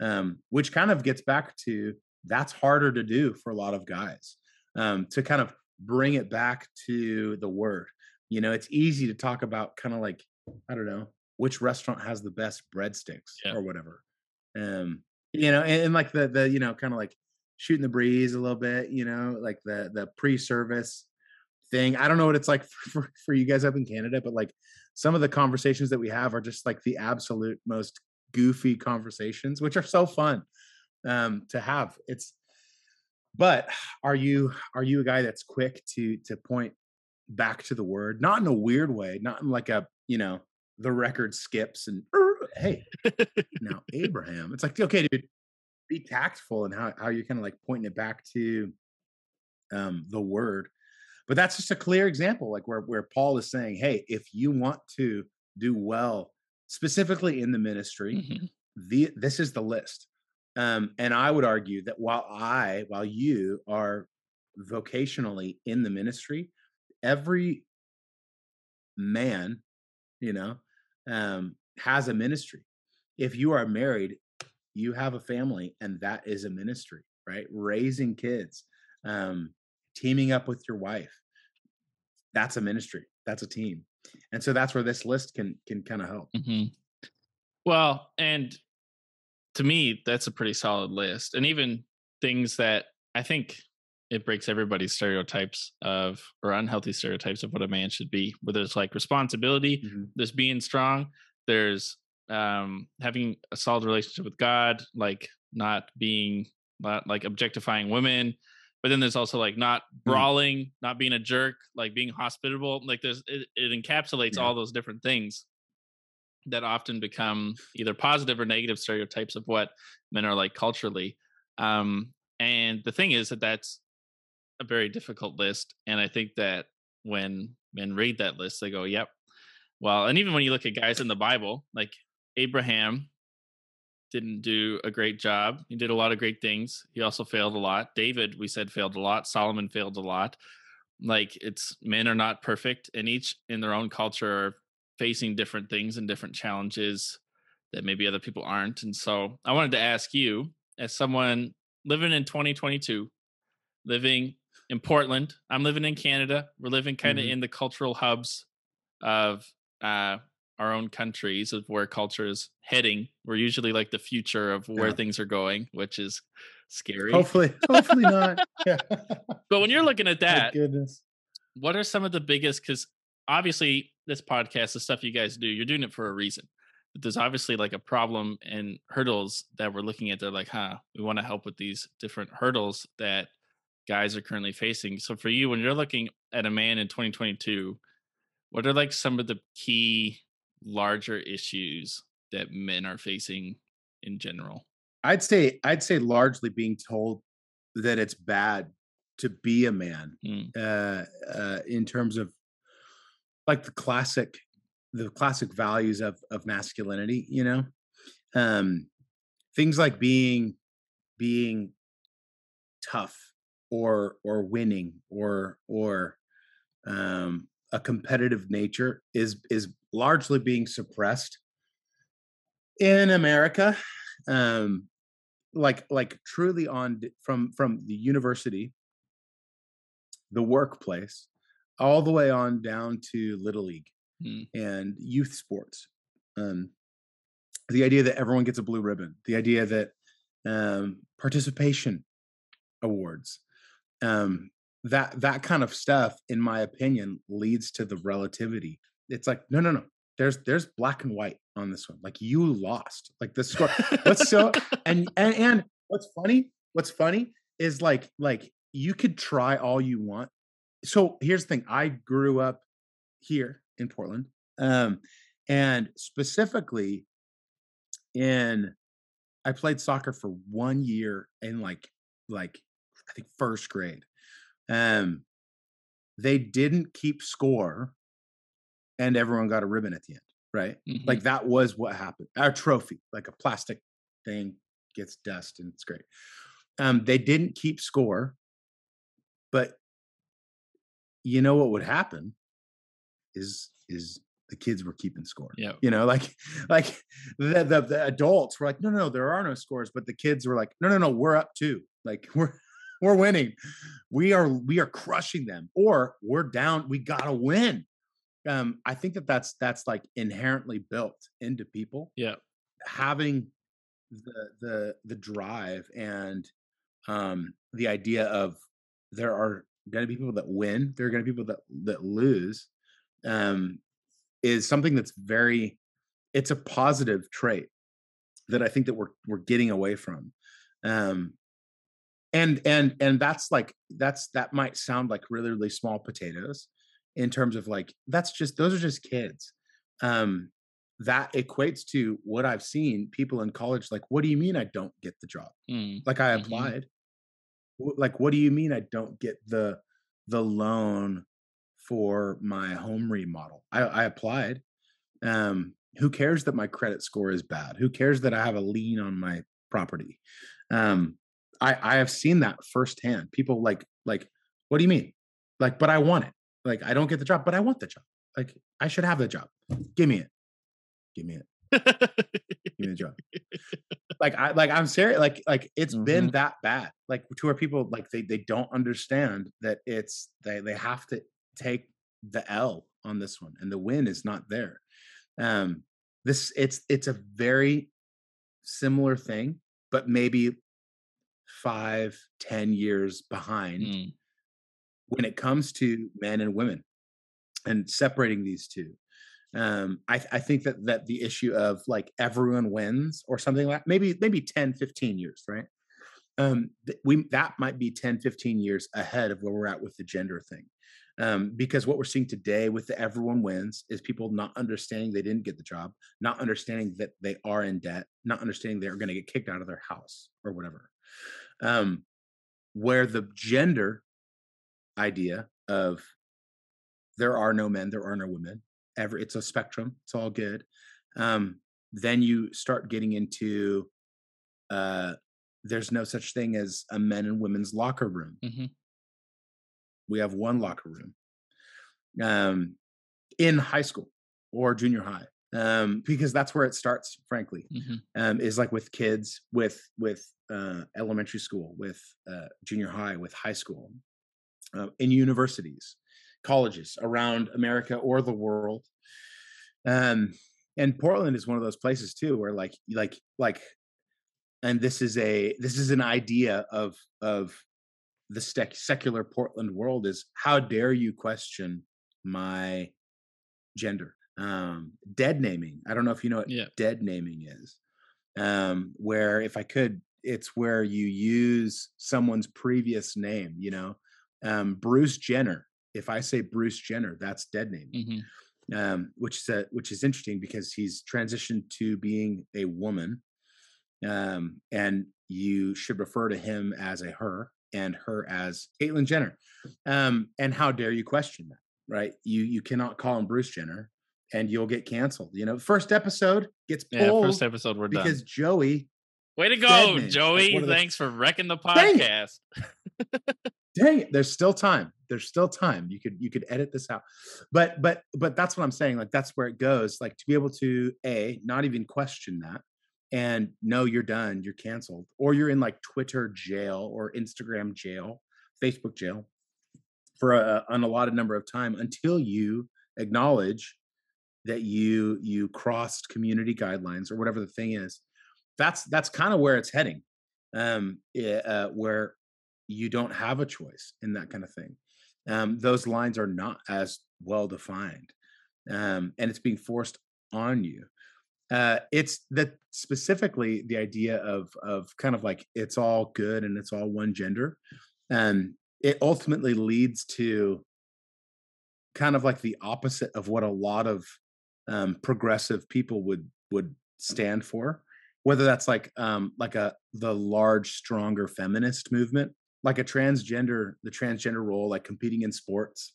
um, which kind of gets back to that's harder to do for a lot of guys um, to kind of bring it back to the word you know it's easy to talk about kind of like i don't know which restaurant has the best breadsticks Yeah. or whatever um you know and, and like the the you know kind of like shooting the breeze a little bit you know like the the pre-service thing i don't know what it's like for, for, for you guys up in canada but like some of the conversations that we have are just like the absolute most goofy conversations which are so fun um to have it's but are you are you a guy that's quick to to point back to the word? Not in a weird way not in like a you know the record skips and "Er, hey now abraham. It's like okay dude be tactful and how, how you're kind of like pointing it back to um the word. But that's just a clear example like where where paul is saying hey if you want to do well specifically in the ministry Mhm. the this is the list um and i would argue that while i while you are vocationally in the ministry every man you know um has a ministry. If you are married you have a family and that is a ministry right? Raising kids um teaming up with your wife that's a ministry that's a team. And so that's where this list can can kind of help. Hmm Well, and to me, that's a pretty solid list. And even things that I think it breaks everybody's stereotypes of or unhealthy stereotypes of what a man should be, whether it's like responsibility, Mhm. there's being strong, there's um having a solid relationship with God, like not being not like objectifying women. But then there's also like not brawling, not being a jerk, like being hospitable. Like there's it, it encapsulates Yeah. all those different things that often become either positive or negative stereotypes of what men are like culturally. Um, and the thing is that that's a very difficult list. And I think that when men read that list, they go, yep. Well, and even when you look at guys in the Bible, like Abraham didn't do a great job. He did a lot of great things. He also failed a lot. David, we said, failed a lot. Solomon failed a lot. Like it's men are not perfect, and each in their own culture are facing different things and different challenges that maybe other people aren't. And so I wanted to ask you, as someone living in 2022, living in Portland, I'm living in Canada. We're living kind of Mhm. in the cultural hubs of uh, our own countries of where culture is heading. We're usually like the future of where Yeah. things are going, which is scary. hopefully hopefully not yeah But when you're looking at that, goodness what are some of the biggest because obviously this podcast the stuff you guys do you're doing it for a reason. But there's obviously like a problem and hurdles that we're looking at they're like huh we want to help with these different hurdles that guys are currently facing. So for you when you're looking at a man in 2022 what are like some of the key larger issues that men are facing in general? I'd say I'd say largely being told that it's bad to be a man Mm. uh, uh, in terms of like the classic the classic values of of masculinity. You know, um, things like being being tough or or winning or or um, a competitive nature is is largely being suppressed in America. Um, like like truly on from from the university the workplace all the way on down to little league Mm. and youth sports um the idea that everyone gets a blue ribbon the idea that um participation awards um that that kind of stuff in my opinion leads to the relativity. It's like no no no. There's there's black and white on this one. Like you lost. Like the score What's so- and and and what's funny what's funny is like like you could try all you want so here's the thing i grew up here in portland um and specifically in i played soccer for one year in like like i think first grade um they didn't keep score and everyone got a ribbon at the end right Mhm. like that was what happened. Our trophy, like a plastic thing, gets dust and it's great. Um, they didn't keep score, but you know what would happen is is the kids were keeping score. Yeah. You know, like like the, the the adults were like, no, no, no, there are no scores, but the kids were like, no, no, no, we're up too. Like we're we're winning. We are we are crushing them, or we're down. We gotta win. Um, I think that that's that's like inherently built into people. Yeah. Having the the the drive and um the idea of there are going to be people that win there are going to be people that that lose um is something that's very it's a positive trait that i think that we're we're getting away from um and and and that's like that's that might sound like really really small potatoes in terms of like that's just those are just kids um that equates to what i've seen people in college like what do you mean i don't get the job Mm. like i Mhm. applied like what do you mean i don't get the the loan for my home remodel? I i applied. Um who cares that my credit score is bad? Who cares that i have a lien on my property? Um i i have seen that firsthand. People like like what do you mean? Like but i want it. Like i don't get the job but i want the job. Like i should have the job. Give me it. Give me it. Give me the job like i like i'm serious like like it's been that bad like to where people like they they don't understand that it's they they have to take the l on this one and the win is not there. Um this it's it's a very similar thing but maybe five ten years behind Mm. when it comes to men and women and separating these two um i i think that that the issue of like everyone wins or something like maybe maybe 10 15 years right um th- we that might be 10 15 years ahead of where we're at with the gender thing um because what we're seeing today with the everyone wins is people not understanding they didn't get the job not understanding that they are in debt not understanding they're going to get kicked out of their house or whatever um where the gender idea of there are no men, there are no women. Ever, it's a spectrum. It's all good. Um, then you start getting into uh, there's no such thing as a men and women's locker room. Mhm. We have one locker room um, in high school or junior high um, because that's where it starts. Frankly, Mhm. um, is like with kids with with uh, elementary school, with uh, junior high, with high school, uh, in universities, colleges around America or the world. Um, and Portland is one of those places too, where like like like, and this is a this is an idea of of the sec- secular Portland world is how dare you question my gender? Um, dead naming. I don't know if you know what Yeah. dead naming is. Um, where if I could, it's where you use someone's previous name. You know, um, Bruce Jenner. If I say Bruce Jenner, that's dead naming Mhm. um, which is a, which is interesting because he's transitioned to being a woman, um, and you should refer to him as a her and her as Caitlyn Jenner. Um, and how dare you question that? Right? You you cannot call him Bruce Jenner, and you'll get canceled. You know, first episode gets Yeah. pulled First episode, we're done. because Joey. Way to go, Joey! what the- Thanks for wrecking the podcast. dang it there's still time. There's still time. You could you could edit this out. But but but that's what i'm saying like that's where it goes like to be able to a not even question that and no you're done you're canceled or you're in like twitter jail or instagram jail facebook jail for a, an allotted number of time until you acknowledge that you you crossed community guidelines or whatever the thing is. That's that's kind of where it's heading. Um eh, uh, where you don't have a choice in that kind of thing. Um those lines are not as well defined um and it's being forced on you. Uh it's that specifically the idea of of kind of like it's all good and it's all one gender and it ultimately leads to kind of like the opposite of what a lot of um progressive people would would stand for whether that's like um like a the large stronger feminist movement like a transgender the transgender role like competing in sports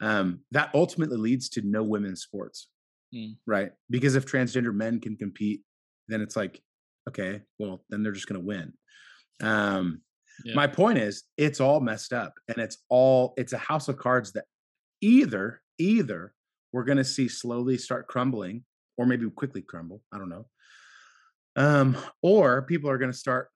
um that ultimately leads to no women's sports Mm. right because if transgender men can compete then it's like okay well then they're just going to win um Yeah. my point is it's all messed up and it's all it's a house of cards that either either we're going to see slowly start crumbling or maybe quickly crumble i don't know um or people are going to start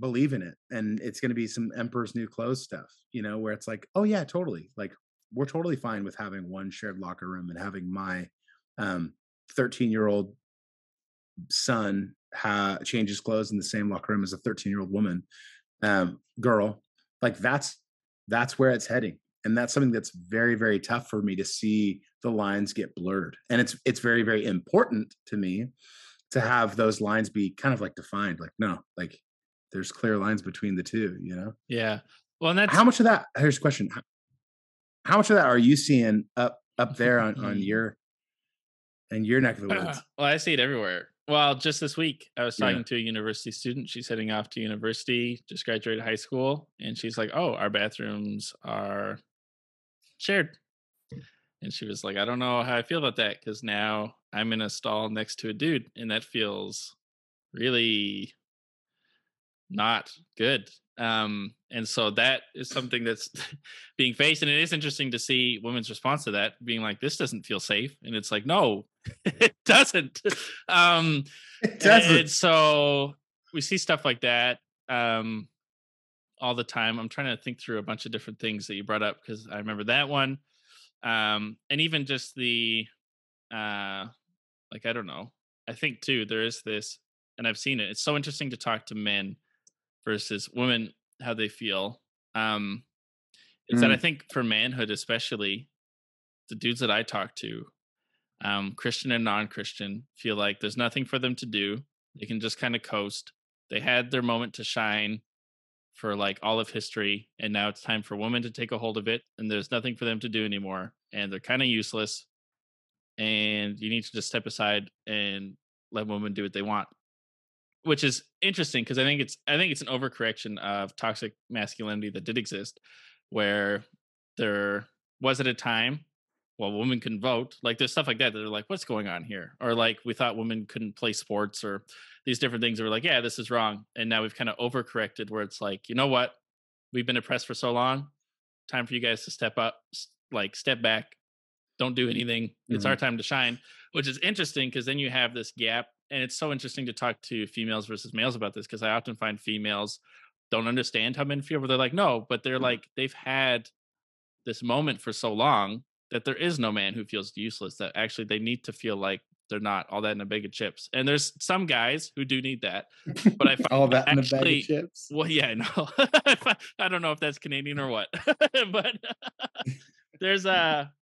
believing it and it's going to be some emperor's new clothes stuff you know where it's like oh yeah totally like we're totally fine with having one shared locker room and having my um 13 year old son ha- changes clothes in the same locker room as a 13 year old woman um girl like that's that's where it's heading and that's something that's very very tough for me to see the lines get blurred and it's it's very very important to me to have those lines be kind of like defined like no like there's clear lines between the two you know? Yeah. Well and that's how much of that here's a question how, much of that are you seeing up up there on on your and your neck of the uh, woods? well i see it everywhere. Well just this week i was talking Yeah. to a university student she's heading off to university just graduated high school and she's like oh our bathrooms are shared. And she was like i don't know how i feel about that because now i'm in a stall next to a dude and that feels really not good um and so that is something that's being faced and it is interesting to see women's response to that being like this doesn't feel safe and it's like no it doesn't um it doesn't. and so we see stuff like that um all the time. I'm trying to think through a bunch of different things that you brought up because i remember that one um and even just the uh like i don't know i think too there is this and i've seen it it's so interesting to talk to men versus women how they feel um is that i Mm. think for manhood especially the dudes that i talk to um christian and non-christian feel like there's nothing for them to do. They can just kind of coast. They had their moment to shine for like all of history and now it's time for women to take a hold of it and there's nothing for them to do anymore and they're kind of useless and you need to just step aside and let women do what they want which is interesting because i think it's i think it's an overcorrection of toxic masculinity that did exist where there was at a time well women couldn't vote like there's stuff like that that are like what's going on here? Or like we thought women couldn't play sports or these different things that were like yeah this is wrong. And now we've kind of overcorrected where it's like you know what? We've been oppressed for so long. Time for you guys to step up like step back. Don't do anything. It's our mm-hmm. time to shine which is interesting because then you have this gap and it's so interesting to talk to females versus males about this because i often find females don't understand how men feel but they're like no but they're mm-hmm. like they've had this moment for so long that there is no man who feels useless that actually they need to feel like they're not all that in a bag of chips and there's some guys who do need that but I find all that in a bag of chips well, yeah, I know. I don't know if that's Canadian or what, but there's a.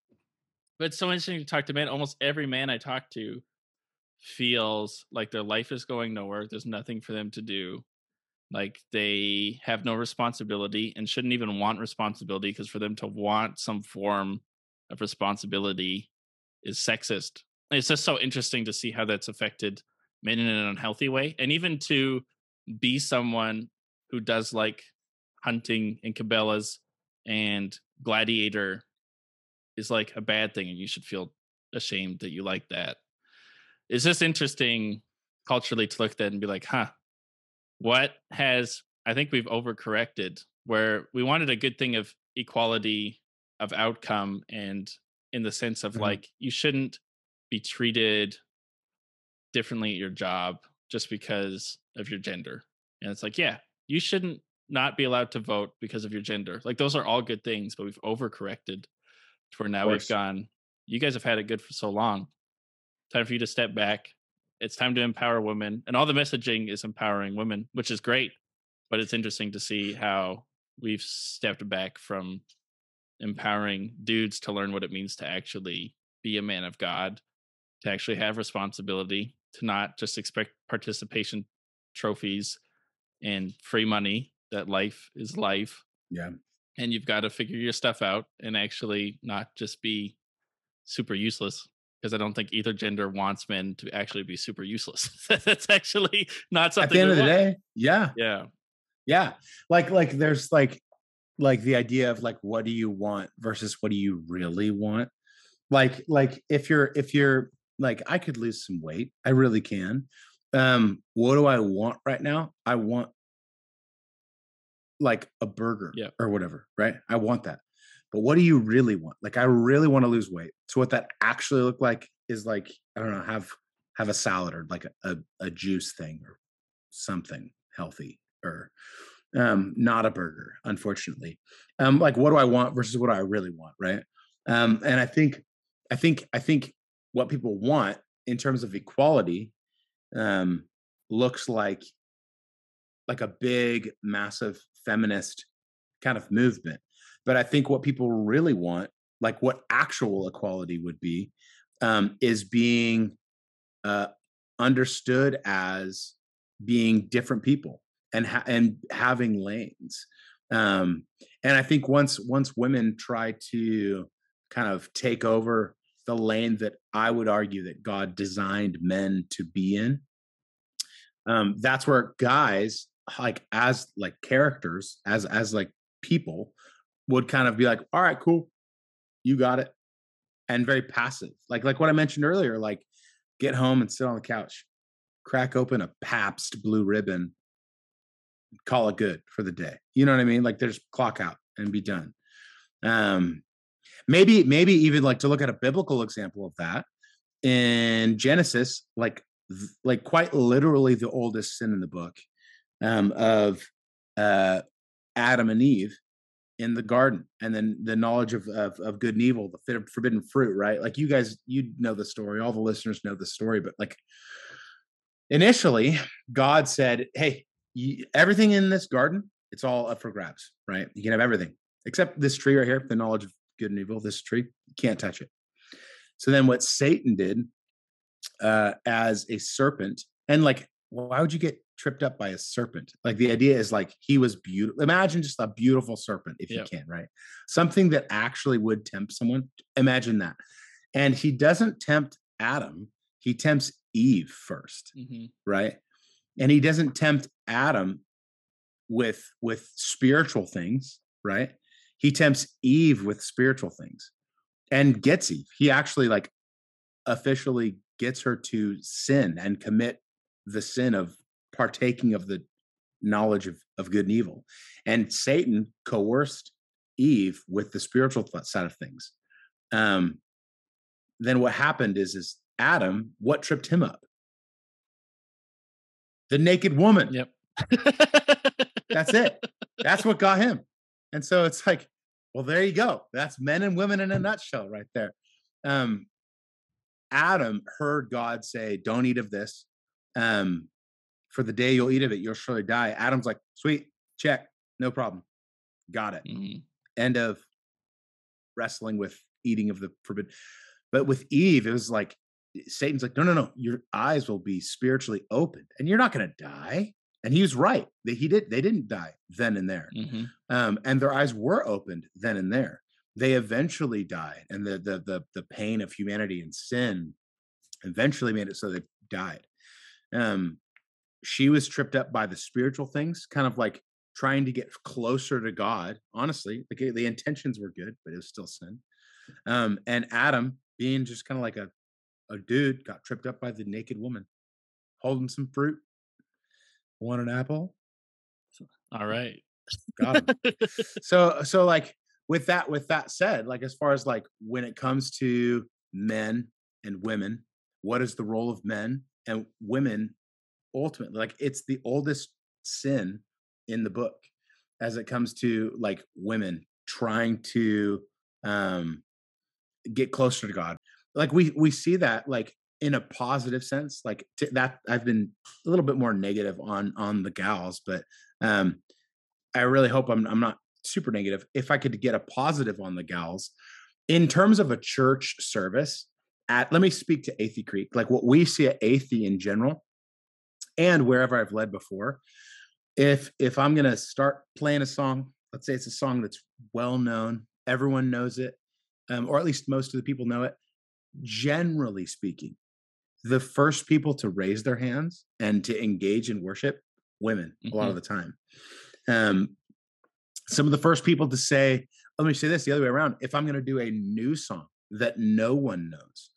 But it's so interesting to talk to men. Almost every man I talk to feels like their life is going nowhere. There's nothing for them to do. Like they have no responsibility and shouldn't even want responsibility because for them to want some form of responsibility is sexist. It's just so interesting to see how that's affected men in an unhealthy way. And even to be someone who does like hunting and cabela's and gladiator is like a bad thing and you should feel ashamed that you like that it's just interesting culturally to look at that and be like huh what has i think we've overcorrected where we wanted a good thing of equality of outcome and in the sense of Mhm. like you shouldn't be treated differently at your job just because of your gender. And it's like yeah you shouldn't not be allowed to vote because of your gender. Like those are all good things but we've overcorrected to where now we've gone you guys have had it good for so long time for you to step back. It's time to empower women and all the messaging is empowering women which is great but it's interesting to see how we've stepped back from empowering dudes to learn what it means to actually be a man of god to actually have responsibility to not just expect participation trophies and free money that life is life. Yeah. And you've got to figure your stuff out and actually not just be super useless because I don't think either gender wants men to actually be super useless. That's actually not something. at the end of the want. day yeah yeah, yeah like like there's like like the idea of like what do you want versus what do you really want like like if you're if you're like i could lose some weight i really can um what do i want right now i want like a burger Yeah. or whatever right i want that but what do you really want? Like, I really want to lose weight. So what that actually looked like is like, I don't know, have have a salad or like a, a, a juice thing or something healthy or um, not a burger, unfortunately. Um, like what do I want versus what do I really want, right? Um, and I think, I think, I think what people want in terms of equality um, looks like like a big, massive feminist kind of movement. But I think what people really want, like what actual equality would be, um, is being uh, understood as being different people and ha- and having lanes. Um, and I think once once women try to kind of take over the lane that I would argue that God designed men to be in, um, that's where guys like as like characters as as like people would kind of be like all right cool. You got it. And very passive. Like like what i mentioned earlier like get home and sit on the couch crack open a pabst blue ribbon call it good for the day. You know what i mean? Like there's clock out and be done. Um maybe maybe even like to look at a biblical example of that in genesis like like quite literally the oldest sin in the book um, of uh, Adam and Eve in the garden, and then the knowledge of, of, of good and evil, the forbidden fruit, right? Like you guys, you know the story. All the listeners know the story, but like initially, God said, "Hey, you, everything in this garden, it's all up for grabs, right? You can have everything except this tree right here, the knowledge of good and evil. This tree, you can't touch it." So then, what Satan did uh, as a serpent, and like, why would you get tripped up by a serpent. Like the idea is like he was beautiful. Imagine just a beautiful serpent if you can, right? Something that actually would tempt someone. Imagine that. And he doesn't tempt Adam, he tempts Eve 1st mm-hmm. right? And he doesn't tempt Adam with with spiritual things, right? He tempts Eve with spiritual things and gets Eve. He actually like officially gets her to sin and commit the sin of partaking of the knowledge of, of good and evil. And Satan coerced Eve with the spiritual side of things. Um, then what happened is, is Adam, what tripped him up? The naked woman. Yep. That's it. That's what got him. And so it's like, well, there you go. That's men and women in a nutshell right there. Um, Adam heard God say, don't eat of this. Um, for the day you'll eat of it, you'll surely die. Adam's like, sweet, check, no problem. Got it. Mm-hmm. End of wrestling with eating of the forbidden. But with Eve, it was like, Satan's like, no, no, no, your eyes will be spiritually opened and you're not going to die. And he was right. They, he did, they didn't die then and there. Mm-hmm. Um, and their eyes were opened then and there. They eventually died. And the, the, the, the pain of humanity and sin eventually made it so they died. Um, she was tripped up by the spiritual things, kind of like trying to get closer to God. Honestly, the, the intentions were good, but it was still sin. Um, and Adam, being just kind of like a, a dude, got tripped up by the naked woman holding some fruit. Want an apple? All right. Got him. so, so like with that, with that said, like as far as like when it comes to men and women, what is the role of men and women ultimately like it's the oldest sin in the book as it comes to like women trying to um get closer to god. Like we we see that like in a positive sense like t- that i've been a little bit more negative on on the gals but um i really hope i'm i'm not super negative. If i could get a positive on the gals in terms of a church service at let me speak to Athey Creek like what we see at Athey in general and wherever I've led before. If if I'm gonna start playing a song, let's say it's a song that's well known, everyone knows it, um, or at least most of the people know it. Generally speaking, the first people to raise their hands and to engage in worship, women, mm-hmm. a lot of mm-hmm. the time. Um, some of the first people to say, let me say this the other way around. If I'm going to do a new song that no one knows,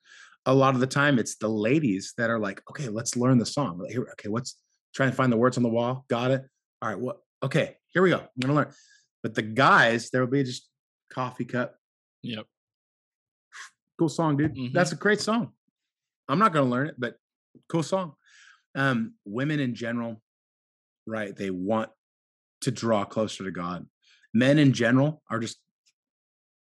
a lot of the time it's the ladies that are like, okay, let's learn the song. Here, okay, what's trying to find the words on the wall? Got it. All right, what? Okay, here we go. I'm gonna learn. But the guys, there will be just coffee cup. Yep. Cool song, dude. Mhm. That's a great song. I'm not gonna learn it, but cool song. Um, women in general, right? They want to draw closer to God. Men in general are just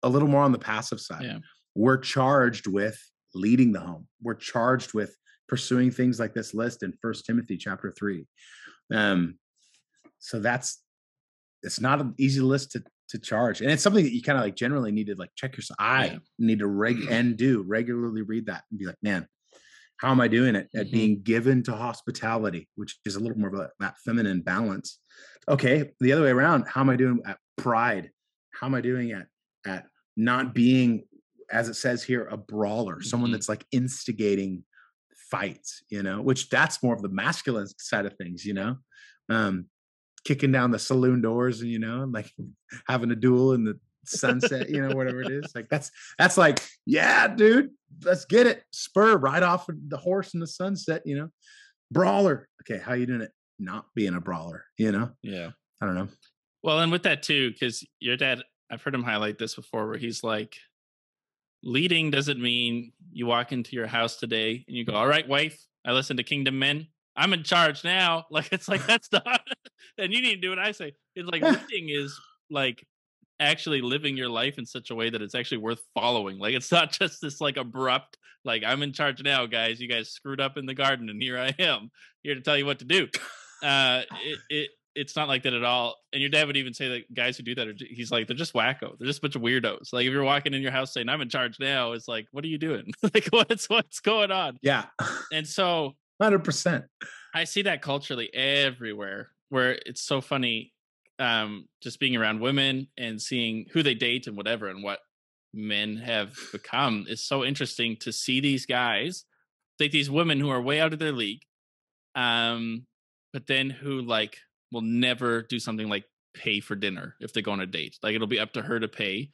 a little more on the passive side. Yeah. We're charged with leading the home. We're charged with pursuing things like this list in First Timothy chapter three. Um, so that's it's not an easy list to to charge, and it's something that you kind of like generally need to like check yourself. I Yeah. need to reg and do regularly read that and be like, man, how am I doing it at Mhm. being given to hospitality, which is a little more of a, that feminine balance. Okay, the other way around, how am I doing at pride? How am I doing at at not being, as it says here, a brawler, someone Mhm. that's like instigating fights, you know, which that's more of the masculine side of things, you know. Um, kicking down the saloon doors and you know, like having a duel in the sunset, you know, whatever it is. Like that's that's like, yeah, dude, let's get it. Spur right off of the horse in the sunset, you know. Brawler. Okay, how you doing it? Not being a brawler, you know. Yeah. I don't know. Well, and with that too, because your dad, I've heard him highlight this before, where he's like, leading doesn't mean you walk into your house today and you go, "All right, wife, I listen to Kingdom Men. I'm in charge now." Like it's like that's not, and you need to do what I say. It's like leading is like actually living your life in such a way that it's actually worth following. Like it's not just this like abrupt, like I'm in charge now, guys. You guys screwed up in the garden, and here I am, here to tell you what to do. Uh, it it it's not like that at all. And your dad would even say that guys who do that are he's like they're just wacko. They're just a bunch of weirdos. Like if you're walking in your house saying I'm in charge now, it's like what are you doing? like what's what's going on? Yeah, And so hundred percent. I see that culturally everywhere where it's so funny um just being around women and seeing who they date and whatever and what men have become is so interesting to see these guys date these women who are way out of their league um but then who like will never do something like pay for dinner if they go on a date. Like it'll be up to her to pay.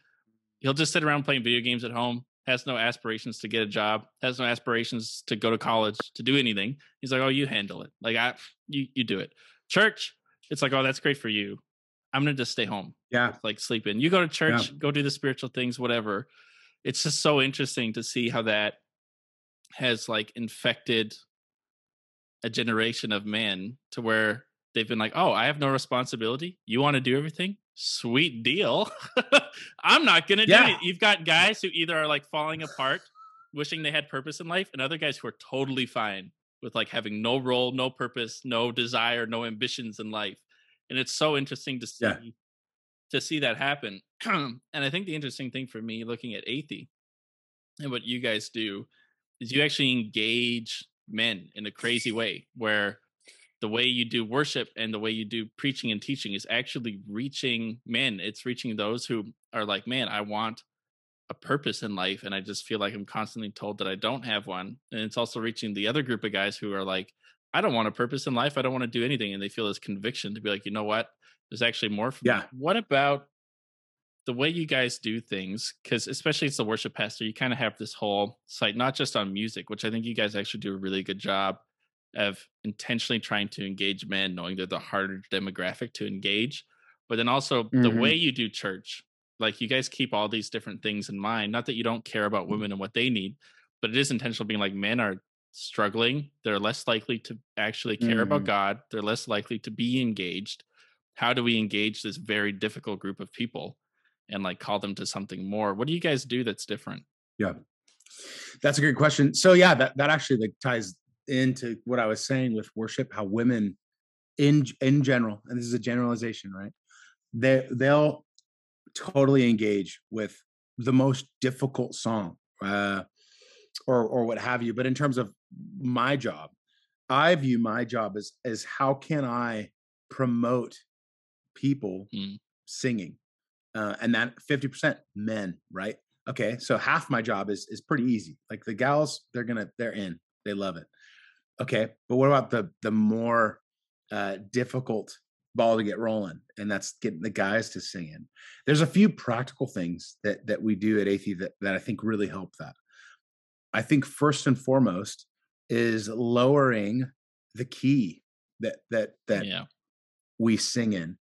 He'll just sit around playing video games at home has no aspirations to get a job has no aspirations to go to college to do anything. He's like oh you handle it. Like i you you do it. Church it's like oh that's great for you. I'm gonna just stay home Yeah, like sleep in. You go to church go do the spiritual things whatever. It's just so interesting to see how that has like infected a generation of men to where they've been like oh i have no responsibility. You want to do everything? Sweet deal. I'm not gonna do it. You've got guys who either are like falling apart wishing they had purpose in life and other guys who are totally fine with like having no role no purpose no desire no ambitions in life. And it's so interesting to see Yeah. to see that happen. And i think the interesting thing for me looking at Athey and what you guys do is you actually engage men in a crazy way where the way you do worship and the way you do preaching and teaching is actually reaching men. It's reaching those who are like man i want a purpose in life and i just feel like i'm constantly told that i don't have one. And it's also reaching the other group of guys who are like i don't want a purpose in life. I don't want to do anything. And they feel this conviction to be like you know what? There's actually more for me. Yeah. what about the way you guys do things? Because especially as the worship pastor you kind of have this whole site not just on music which i think you guys actually do a really good job of intentionally trying to engage men knowing they're the harder demographic to engage but then also the Mhm. way you do church like you guys keep all these different things in mind not that you don't care about women and what they need but it is intentional being like men are struggling they're less likely to actually care about Mhm. god they're less likely to be engaged how do we engage this very difficult group of people and like call them to something more what do you guys do that's different Yeah. That's a great question. So yeah, that that actually like ties into what I was saying with worship, how women in in general, and this is a generalization, right? They they'll totally engage with the most difficult song, uh, or or what have you. But in terms of my job, I view my job as as how can I promote people Mm. singing, uh, and that fifty percent men, right? Okay, so half my job is is pretty easy. Like the gals, they're gonna they're in, they love it. Okay, but what about the the more uh, difficult ball to get rolling, and that's getting the guys to sing in. There's a few practical things that that we do at Athey that that I think really help that. I think first and foremost is lowering the key that that that yeah we sing in.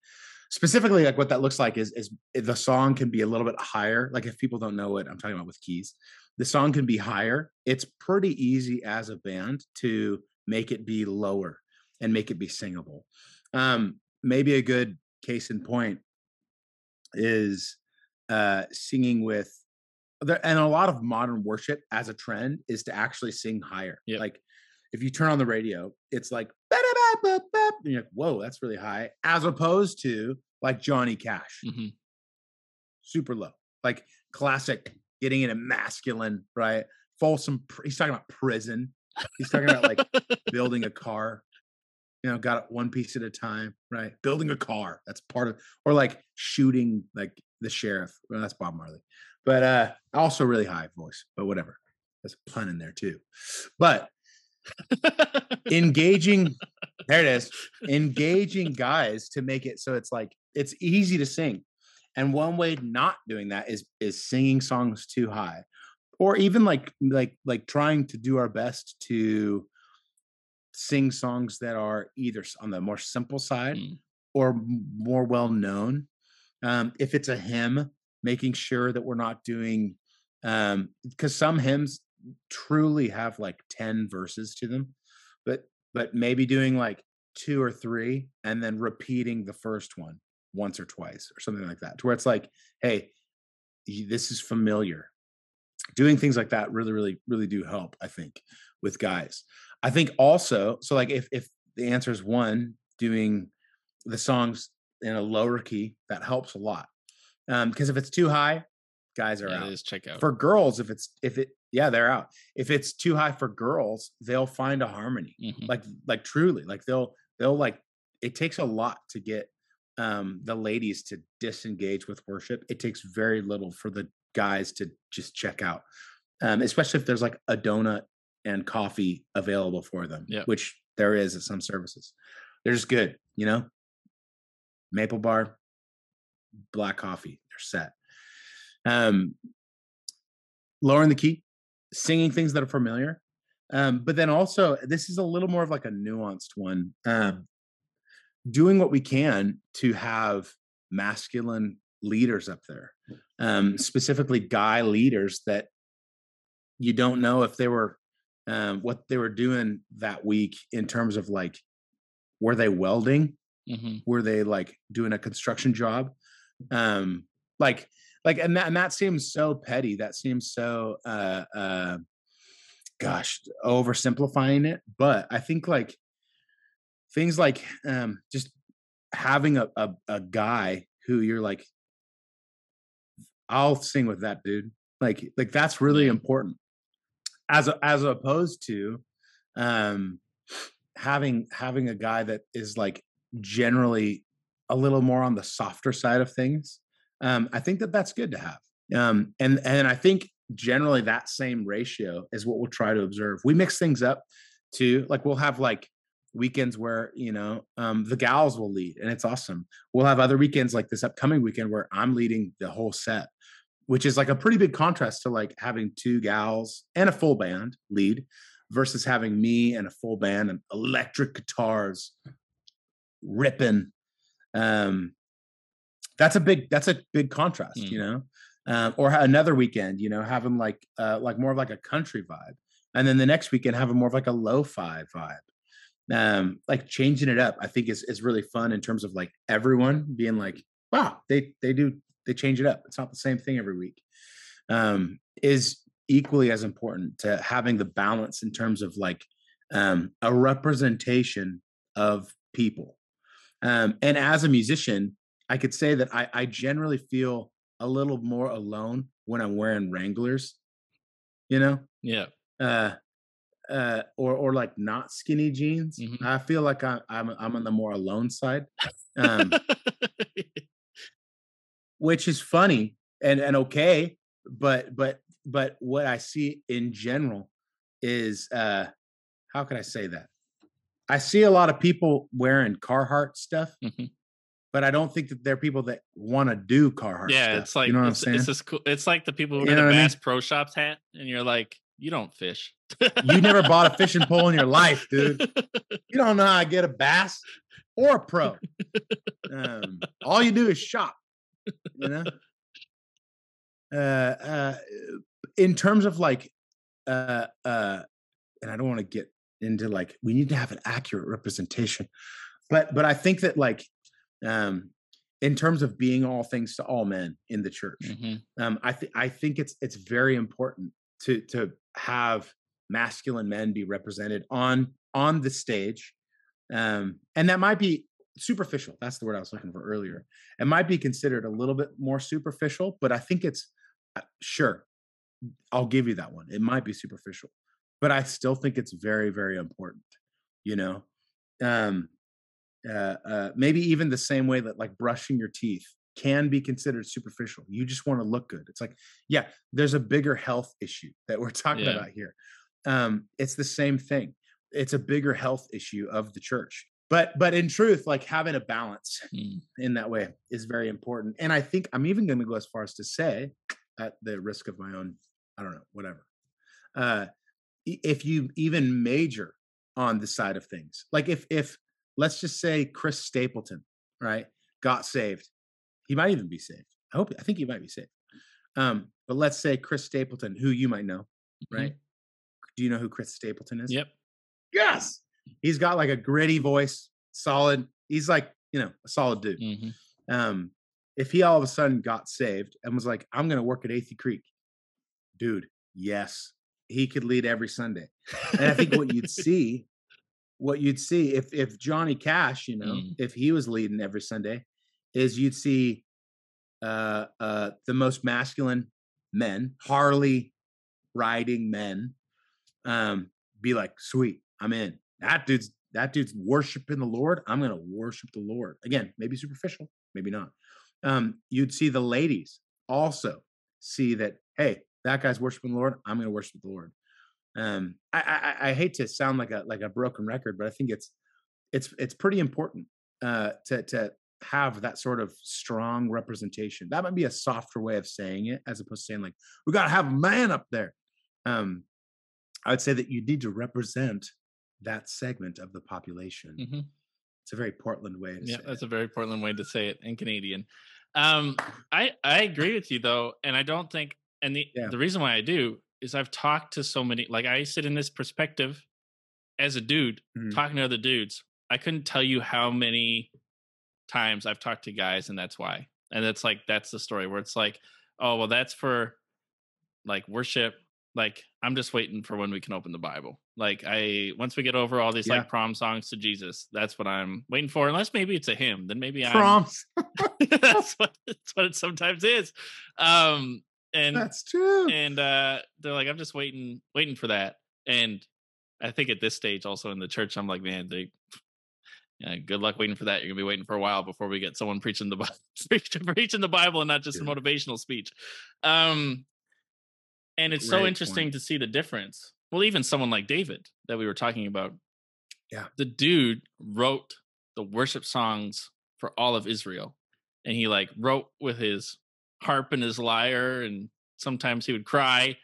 specifically like what that looks like is is the song can be a little bit higher like if people don't know what i'm talking about with keys the song can be higher. It's pretty easy as a band to make it be lower and make it be singable. Um maybe a good case in point is uh singing with and a lot of modern worship as a trend is to actually sing higher. Yep. like if you turn on the radio it's like and you're like whoa that's really high as opposed to like johnny cash. Mhm. super low. Like classic getting into masculine right? Folsom he's talking about prison. He's talking about like building a car you know got it one piece at a time right? Building a car that's part of or like shooting like the sheriff well that's bob marley. But uh also really high voice but whatever. There's a pun in there too. But engaging there it is. Engaging guys to make it so it's like it's easy to sing and one way not doing that is is singing songs too high or even like like like trying to do our best to sing songs that are either on the more simple side Mm. or more well known um if it's a hymn making sure that we're not doing um because some hymns truly have like 10 verses to them but but maybe doing like two or three and then repeating the first one once or twice or something like that to where it's like hey this is familiar doing things like that really really really do help i think with guys i think also so like if if the answer is one doing the songs in a lower key that helps a lot um because if it's too high guys are Yeah, out check out. for girls if it's if it yeah they're out if it's too high for girls they'll find a harmony Mhm. like like truly like they'll they'll like it takes a lot to get um the ladies to disengage with worship it takes very little for the guys to just check out um especially if there's like a donut and coffee available for them Yeah. which there is at some services. They're just good you know? Maple bar black coffee they're set. Um lowering the key singing things that are familiar um but then also this is a little more of like a nuanced one um doing what we can to have masculine leaders up there um specifically guy leaders that you don't know if they were um what they were doing that week in terms of like were they welding Mhm. were they like doing a construction job um like like and that, and that seems so petty that seems so uh uh gosh oversimplifying it but i think like things like um just having a, a a guy who you're like i'll sing with that dude like like that's really important. As a, as opposed to um having having a guy that is like generally a little more on the softer side of things um i think that that's good to have. Um and and i think generally that same ratio is what we'll try to observe. We mix things up too like we'll have like weekends where you know um the gals will lead and it's awesome. We'll have other weekends like this upcoming weekend where i'm leading the whole set which is like a pretty big contrast to like having two gals and a full band lead versus having me and a full band and electric guitars ripping um that's a big that's a big contrast you know? Um, or another weekend you know having like uh like more of like a country vibe and then the next weekend having more of like a lo-fi vibe um like changing it up i think is is really fun in terms of like everyone being like wow they they do they change it up. It's not the same thing every week. Um is equally as important to having the balance in terms of like um a representation of people. Um and as a musician i could say that i i generally feel a little more alone when i'm wearing wranglers you know? Yeah. uh uh or or like not skinny jeans Mhm. i feel like I, i'm i'm on the more alone side um which is funny and and okay but but but what i see in general is uh how can i say that i see a lot of people wearing carhartt stuff Mhm. but i don't think that they're people that want to do carhartt yeah, stuff. it's like you know what i'm it's, saying it's just cool. It's like the people who You wear know the what I mean? Bass Pro Shops hat, and you're like, You don't fish. you never bought a fishing pole in your life, dude. You don't know how to get a bass or a pro. Um, all you do is shop. You know. Uh, uh, in terms of like, uh, uh, and I don't want to get into like we need to have an accurate representation, but but I think that like, um, in terms of being all things to all men in the church, Mm-hmm. um, I think I think it's it's very important to to have masculine men be represented on on the stage, um, and that might be superficial. That's the word I was looking for earlier. It might be considered a little bit more superficial, but I think it's uh, sure. I'll give you that one. It might be superficial, but I still think it's very very important. You know, um, uh, uh, maybe even the same way that like brushing your teeth can be considered superficial. You just want to look good. It's like, yeah, there's a bigger health issue that we're talking Yeah. about here. Um, it's the same thing. It's a bigger health issue of the church. But but in truth, like having a balance Mm. in that way is very important. And I think I'm even going to go as far as to say, at the risk of my own, I don't know, whatever. Uh, if you even major on the side of things, like if if let's just say Chris Stapleton, right, got saved, he might even be saved. I hope. I think he might be saved. Um, but let's say Chris Stapleton, who you might know, right? Do you know who Chris Stapleton is? Mm-hmm. Yep. Yes. He's got like a gritty voice, solid. He's like, you know, a solid dude. hmm Um, if he all of a sudden got saved and was like, I'm gonna work at Athey Creek, dude, yes, he could lead every Sunday. And I think what you'd see, what you'd see if if Johnny Cash, you know, Mm. if he was leading every Sunday, is you'd see uh uh the most masculine men, Harley riding men, um, be like, sweet, I'm in. That dude's that dude's worshiping the Lord. I'm gonna worship the Lord. Again, maybe superficial, maybe not. Um, you'd see the ladies also see that, hey, that guy's worshiping the Lord. I'm gonna worship the Lord. Um, I, I I hate to sound like a like a broken record, but I think it's it's it's pretty important uh to to have that sort of strong representation. That might be a softer way of saying it, as opposed to saying like we got to have a man up there. Um, I would say that you need to represent that segment of the population. hmm It's a very Portland way to Yeah, that's it. a very Portland way to say it, in Canadian. Um, I I agree with you though, and I don't think, and the Yeah. the reason why I do is I've talked to so many. Like I sit in this perspective as a dude Mhm. talking to other dudes. I couldn't tell you how many times I've talked to guys, and that's why. And it's like that's the story where it's like, oh well, that's for like worship. Like I'm just waiting for when we can open the Bible. Like I once we get over all these Yeah. like prom songs to Jesus, that's what I'm waiting for. Unless maybe it's a hymn, then maybe I'm Proms. that's what that's what it sometimes is. Um and That's true. and uh they're like, I'm just waiting waiting for that. And I think at this stage also in the church, I'm like, man, they yeah, good luck waiting for that. You're gonna be waiting for a while before we get someone preaching the Bible, preaching the Bible and not just a motivational speech. Um and it's so interesting point. to see the difference. Well, even someone like David that we were talking about. Yeah. The dude wrote the worship songs for all of Israel. And he like wrote with his harp and his lyre, and sometimes he would cry,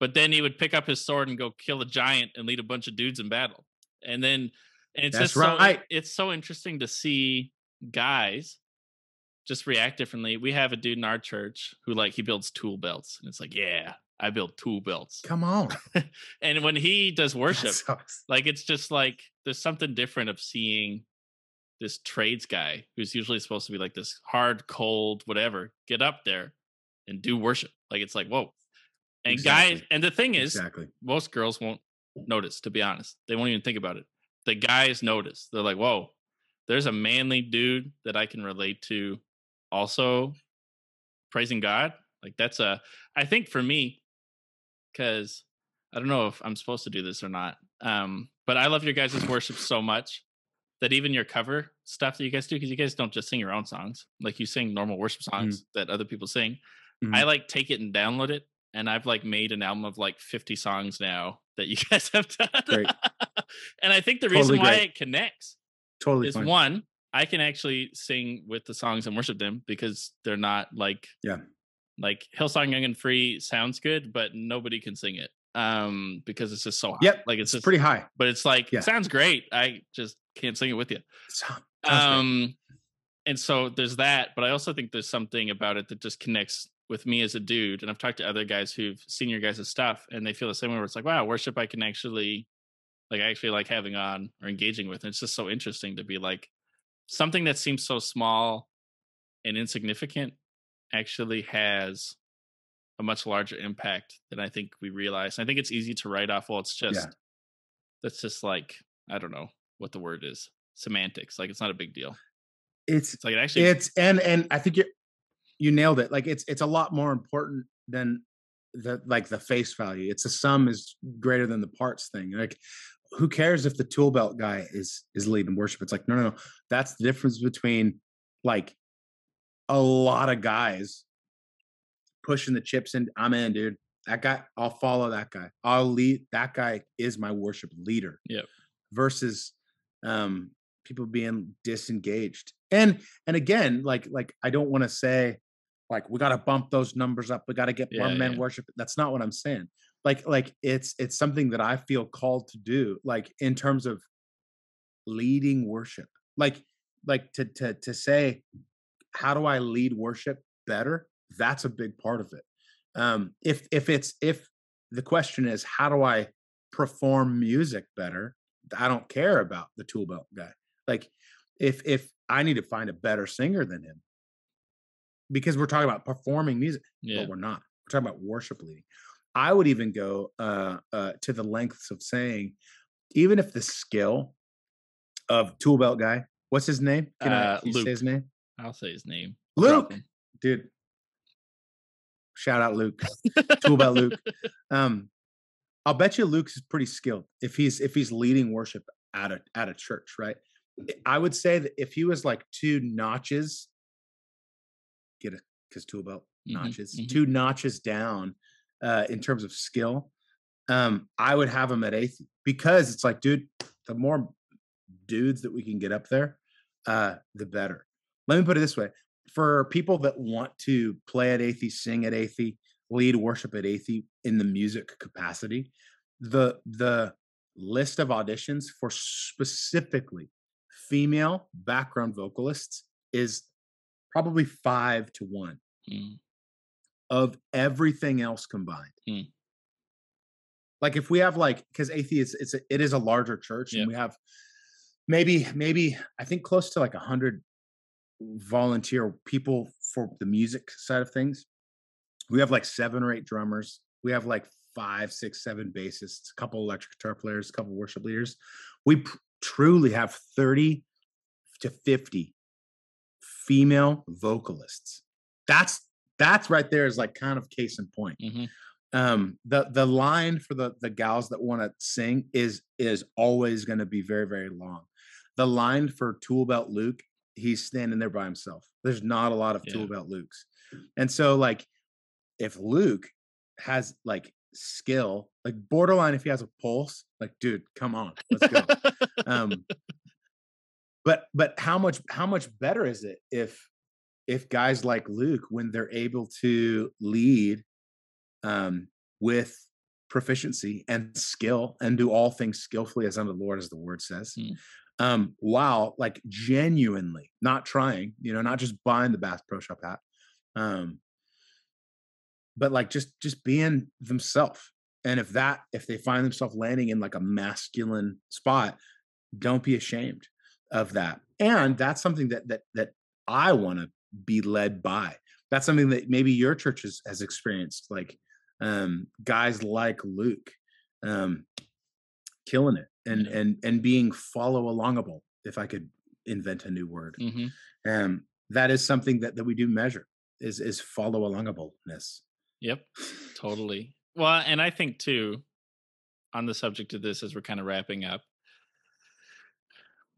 but then he would pick up his sword and go kill a giant and lead a bunch of dudes in battle. And then and it's That's just so right. it's so interesting to see guys just react differently. We have a dude in our church who like he builds tool belts, and it's like, yeah, I build tool belts. Come on. and when he does worship, like it's just like there's something different of seeing this trades guy who's usually supposed to be like this hard, cold, whatever, get up there and do worship. Like it's like, whoa. And guys, and the thing is, exactly. most girls won't notice, to be honest. They won't even think about it. The guys notice. They're like, whoa, there's a manly dude that I can relate to also praising God. Like that's a I think for me, because I don't know if I'm supposed to do this or not. Um, but I love your guys' worship so much that even your cover stuff that you guys do, because you guys don't just sing your own songs, like you sing normal worship songs that other people sing. I like take it and download it. And I've like made an album of like 50 songs now that you guys have done. Great. and I think the Totally reason why great. it connects Totally is fine. one, I can actually sing with the songs and worship them because they're not like Yeah. like Hillsong Young and Free sounds good, but nobody can sing it. um, because it's just so high. Yep, like it's, just pretty high. but it's like Yeah. it sounds great. I just can't sing it with you. Sounds great. Um, and so there's that, but I also think there's something about it that just connects with me as a dude. And I've talked to other guys who've seen your guys' stuff, and they feel the same way. Where it's like, wow, worship I can actually, like, I actually like having on or engaging with. And it's just so interesting to be like something that seems so small and insignificant actually has a much larger impact than I think we realize. And I think it's easy to write off. Well, it's just Yeah. that's just like I don't know what the word is semantics. Like it's not a big deal. It's It's like it actually it's and and I think you you nailed it. Like it's it's a lot more important than the like the face value. It's a sum is greater than the parts thing. Like who cares if the tool belt guy is is leading worship? It's like no no no. That's the difference between like a lot of guys pushing the chips in. I'm in, dude. That guy, I'll follow that guy. I'll lead. That guy is my worship leader. Yeah. Versus um people being disengaged. And and again, like like I don't want to say like we got to bump those numbers up. We got to get more Yeah, men yeah. worship. That's not what I'm saying. Like like it's it's something that I feel called to do. Like in terms of leading worship. Like like to to to say how do I lead worship better? That's a big part of it. Um, if if it's if the question is how do I perform music better, I don't care about the tool belt guy. Like if if I need to find a better singer than him, because we're talking about performing music, yeah. but we're not. We're talking about worship leading. I would even go uh, uh, to the lengths of saying, even if the skill of tool belt guy, what's his name? Can I Uh, you say his name? I'll say his name. Luke, dude. Shout out Luke. Tool belt Luke. Um, I'll bet you Luke's pretty skilled if he's if he's leading worship at a at a church, right? I would say that if he was like two notches, get it because tool belt Mhm, notches, mhm. two notches down uh, in terms of skill, um, I would have him at eighth because it's like, dude, the more dudes that we can get up there, uh, the better. Let me put it this way: for people that want to play at Athey, sing at Athey, lead worship at Athey in the music capacity, the the list of auditions for specifically female background vocalists is probably five to one Mm, of everything else combined. Hmm. Like if we have like because Athey is it's a, it is a larger church Yep. and we have maybe maybe I think close to like a hundred volunteer people for the music side of things. We have like seven or eight drummers. We have like five, six, seven bassists, a couple electric guitar players, a couple worship leaders. We pr- truly have 30 to 50 female vocalists. That's that's right there is like kind of case in point. Mhm. um the the line for the the gals that want to sing is is always going to be very very long. The line for tool belt luke he's standing there by himself. There's not a lot of tool belt lukes. And so like if luke has like skill like borderline if he has a pulse like dude come on let's go. Um but but how much how much better is it if if guys like luke when they're able to lead um with proficiency and skill and do all things skillfully as unto the lord as the word says Mm. um while like genuinely not trying you know not just buying the bass pro shop hat um but like just just being themselves and if that if they find themselves landing in like a masculine spot don't be ashamed of that and that's something that that that i want to be led by that's something that maybe your church has, has experienced like um guys like luke um killing it and Yeah. and and being follow alongable if i could invent a new word Mhm. um that is something that that we do measure is is follow alongableness Yep, totally. Well, and I think too, on the subject of this, as we're kind of wrapping up,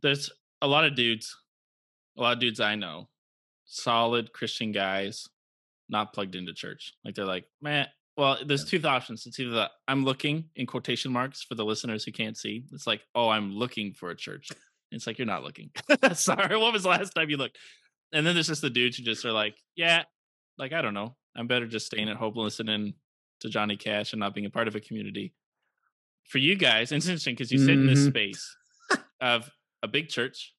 there's a lot of dudes, a lot of dudes I know, solid Christian guys, not plugged into church. Like they're like, man. Well, there's two options. It's either that I'm looking in quotation marks for the listeners who can't see. It's like, oh, I'm looking for a church. It's like you're not looking. Sorry, what was the last time you looked? And then there's just the dudes who just are like, yeah, like I don't know. I'm better just staying at home listening to Johnny Cash and not being a part of a community. For you guys, it's interesting because you sit in this Mhm. space of a big church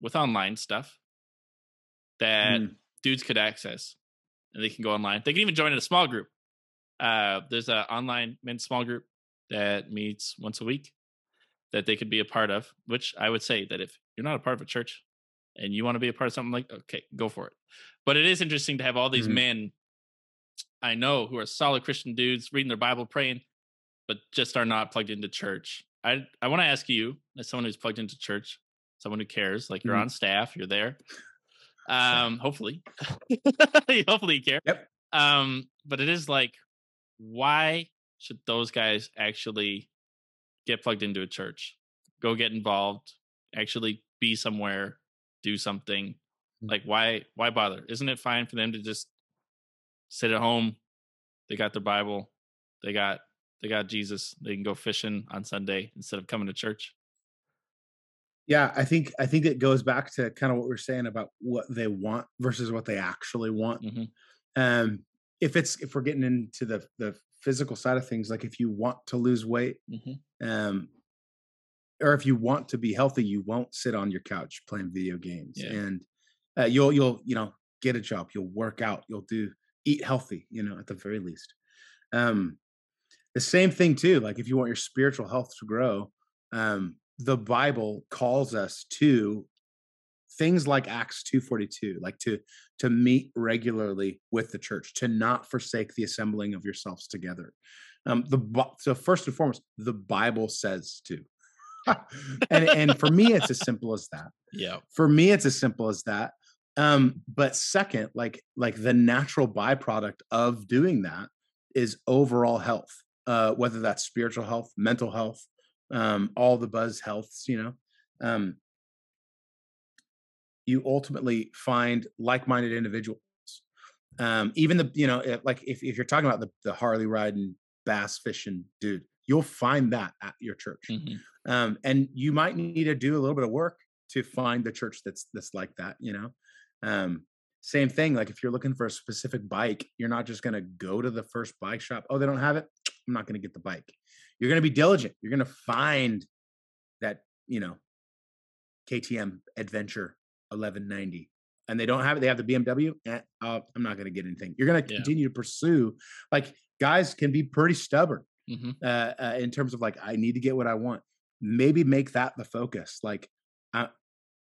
with online stuff that Mm. dudes could access, and they can go online. They can even join in a small group. Uh, there's an online men's small group that meets once a week that they could be a part of. Which I would say that if you're not a part of a church and you want to be a part of something like, okay, go for it. But it is interesting to have all these Mhm. men I know who are solid Christian dudes reading their Bible, praying, but just are not plugged into church. I I want to ask you, as someone who's plugged into church, someone who cares, like you're Mhm. on staff, you're there. Um, hopefully, hopefully you care. Yep. Um, but it is like, why should those guys actually get plugged into a church? Go get involved, actually be somewhere, do something. Mm. Like why why bother? Isn't it fine for them to just sit at home? They got their Bible, they got they got Jesus. They can go fishing on Sunday instead of coming to church. Yeah, I think I think it goes back to kind of what we are saying about what they want versus what they actually want. Mhm. Um, if it's if we're getting into the the physical side of things, like if you want to lose weight, Mhm. um, or if you want to be healthy, you won't sit on your couch playing video games, Yeah. and uh, you'll you'll you know get a job, you'll work out, you'll do eat healthy, you know, at the very least. Um, the same thing too. Like if you want your spiritual health to grow, um, the Bible calls us to things like Acts two forty two, like to to meet regularly with the church, to not forsake the assembling of yourselves together. Um, the so first and foremost, the Bible says to, and and for me, it's as simple as that Yeah. for me it's as simple as that um but second like like the natural byproduct of doing that is overall health uh whether that's spiritual health mental health um all the buzz healths you know um you ultimately find like-minded individuals. Um even the you know like if, if you're talking about the, the harley riding bass fishing dude you'll find that at your church. Mhm. um, and you might need to do a little bit of work to find the church that's that's like that you know? Um, same thing like if you're looking for a specific bike you're not just going to go to the first bike shop oh they don't have it? I'm not going to get the bike you're going to be diligent you're going to find that you know ktm adventure 1190 and they don't have it they have the bmw eh, uh, i'm not going to get anything you're going to Yeah. continue to pursue like guys can be pretty stubborn Mhm. uh, uh, in terms of like I need to get what I want. Maybe make that the focus. Like, uh,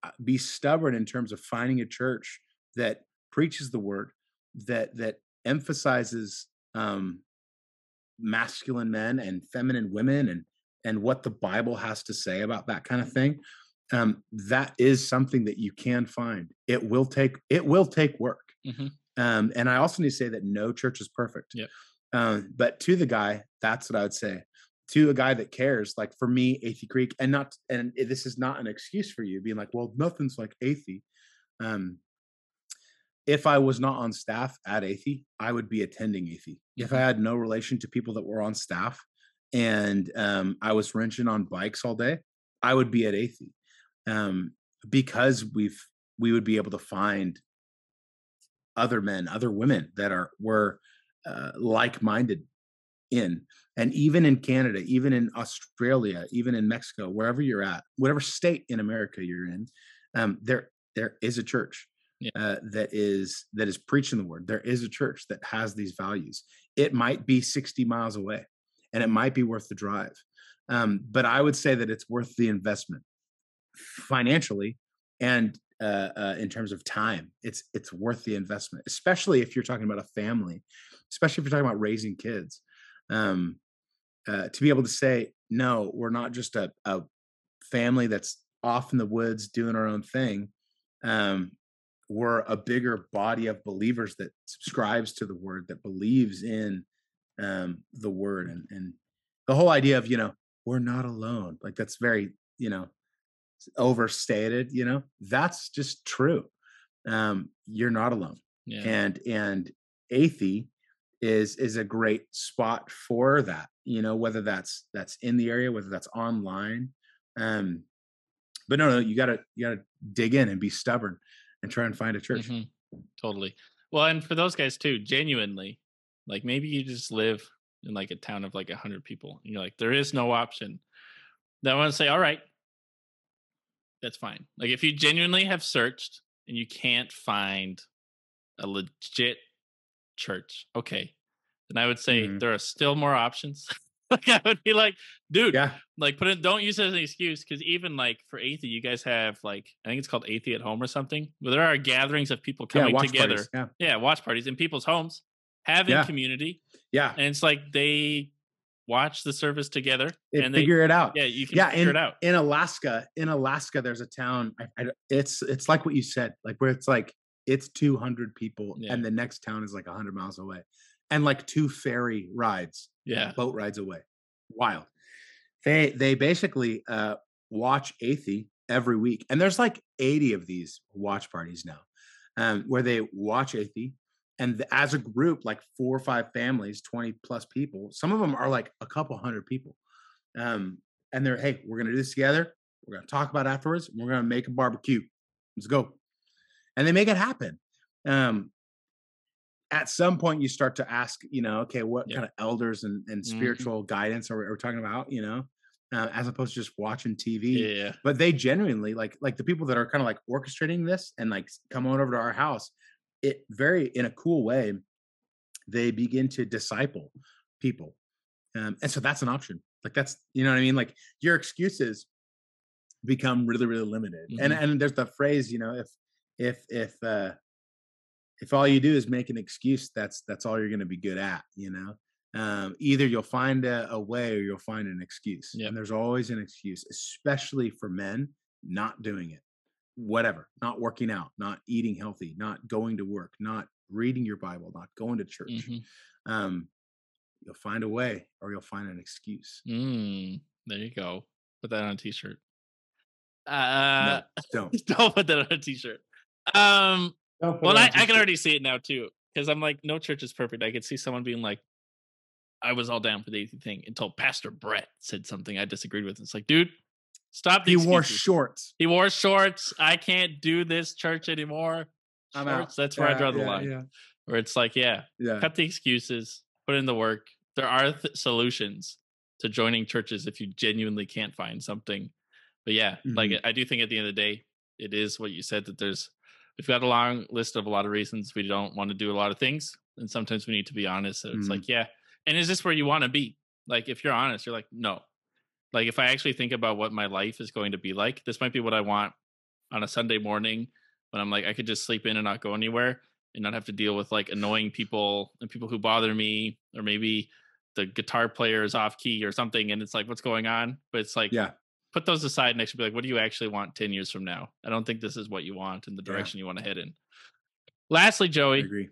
uh, be stubborn in terms of finding a church that preaches the word, that that emphasizes um, masculine men and feminine women, and and what the Bible has to say about that kind of thing. Um, that is something that you can find. It will take it will take work. Mhm. Um, and I also need to say that no church is perfect. Yep. Um, but to the guy, that's what I would say. To a guy that cares, like for me, Athey Creek, and not, and this is not an excuse for you being like, well, nothing's like Athey. Um, if I was not on staff at Athey, I would be attending Athey. If I Mhm. had no relation to people that were on staff and um, I was wrenching on bikes all day, I would be at Athey. Um, because we've we would be able to find other men, other women that are were uh, like-minded in and even in canada even in australia even in mexico wherever you're at whatever state in america you're in um, there there is a church Yeah. uh, that is that is preaching the word. There is a church that has these values. It might be 60 miles away and it might be worth the drive um, but i would say that it's worth the investment financially and uh, uh, in terms of time. It's it's worth the investment especially if you're talking about a family especially if you're talking about raising kids um, uh, to be able to say no we're not just a, a family that's off in the woods doing our own thing um, we're a bigger body of believers that subscribes to the word that believes in um, the word and, and the whole idea of you know we're not alone like that's very you know overstated you know? That's just true. Um, you're not alone Yeah. and and Athey is is a great spot for that you know whether that's that's in the area whether that's online um but no no you gotta you gotta dig in and be stubborn and try and find a church Mhm. Totally. Well, and for those guys too, genuinely, like maybe you just live in like a town of like a 100 people. And you're like, there is no option. Then I want to say, all right, that's fine. Like if you genuinely have searched and you can't find a legit church, okay, then I would say Mhm. there are still more options. like I would be like, dude, Yeah. like put it don't use it as an excuse because even like for Athey, you guys have like I think it's called Athey at home or something. Where there are gatherings of people Yeah. coming Watch together. parties. Yeah. Yeah, watch parties in people's homes, having Yeah. community. Yeah. And it's like they watch the service together They and they figure it out. yeah, you can yeah, figure in, it out. in Alaska, in Alaska, there's a town. I, I, it's it's like what you said, like where it's like it's 200 people, Yeah. and the next town is like 100 miles away, and like two ferry rides, Yeah. boat rides away. Wild. They they basically uh, watch Athey every week, and there's like 80 of these watch parties now, um, where they watch Athey. And the- as a group, like four or five families, 20 plus people, some of them are like a couple hundred people. Um, and they're, hey, we're gonna do this together. We're gonna talk about afterwards. We're gonna make a barbecue. Let's go. And they make it happen. Um, at some point, you start to ask, you know, okay, what Yeah. kind of elders and, and Mhm. spiritual guidance are we, are we talking about? You know, uh, as opposed to just watching TV. Yeah. But they genuinely like like the people that are kind of like orchestrating this and like come on over to our house. It very in a cool way. They begin to disciple people, um, and so that's an option. Like that's you know what I mean. Like your excuses become really really limited, and Mhm. and there's the phrase you know if if if uh if all you do is make an excuse, that's that's all you're going to be good at. You know, um, either you'll find a, a way or you'll find an excuse. Yep. And there's always an excuse, especially for men not doing it. Whatever, not working out, not eating healthy, not going to work, not reading your Bible, not going to church. Mhm. Um, you'll find a way or you'll find an excuse. Mm, there you go. Put that on a t-shirt. Uh, no, don't. don't put that on a t-shirt. Um, Don't well, I, on I, a I can already see it now too because I'm like, no church is perfect. I could see someone being like, I was all down for the atheist thing until Pastor Brett said something I disagreed with. It's like, dude, stop. The He wore shorts. He wore shorts. I can't do this church anymore. I'm out. That's where I draw the yeah, line. Yeah. Where it's like, yeah, yeah. cut the excuses, put in the work. There are th- solutions to joining churches if you genuinely can't find something. But yeah, like Mhm. I do think at the end of the day, it is what you said that there's we've got a long list of a lot of reasons we don't want to do a lot of things, and sometimes we need to be honest. So it's Mhm. like, yeah, and is this where you want to be? Like, if you're honest, you're like, no. Like, if I actually think about what my life is going to be like, this might be what I want on a Sunday morning when I'm like, I could just sleep in and not go anywhere and not have to deal with like annoying people and people who bother me, or maybe the guitar player is off key or something, and it's like, what's going on? But it's like, Yeah. Put those aside and actually be like, what do you actually want 10 years from now? I don't think this is what you want in the Yeah. direction you want to head in. Lastly, I Joey, agree.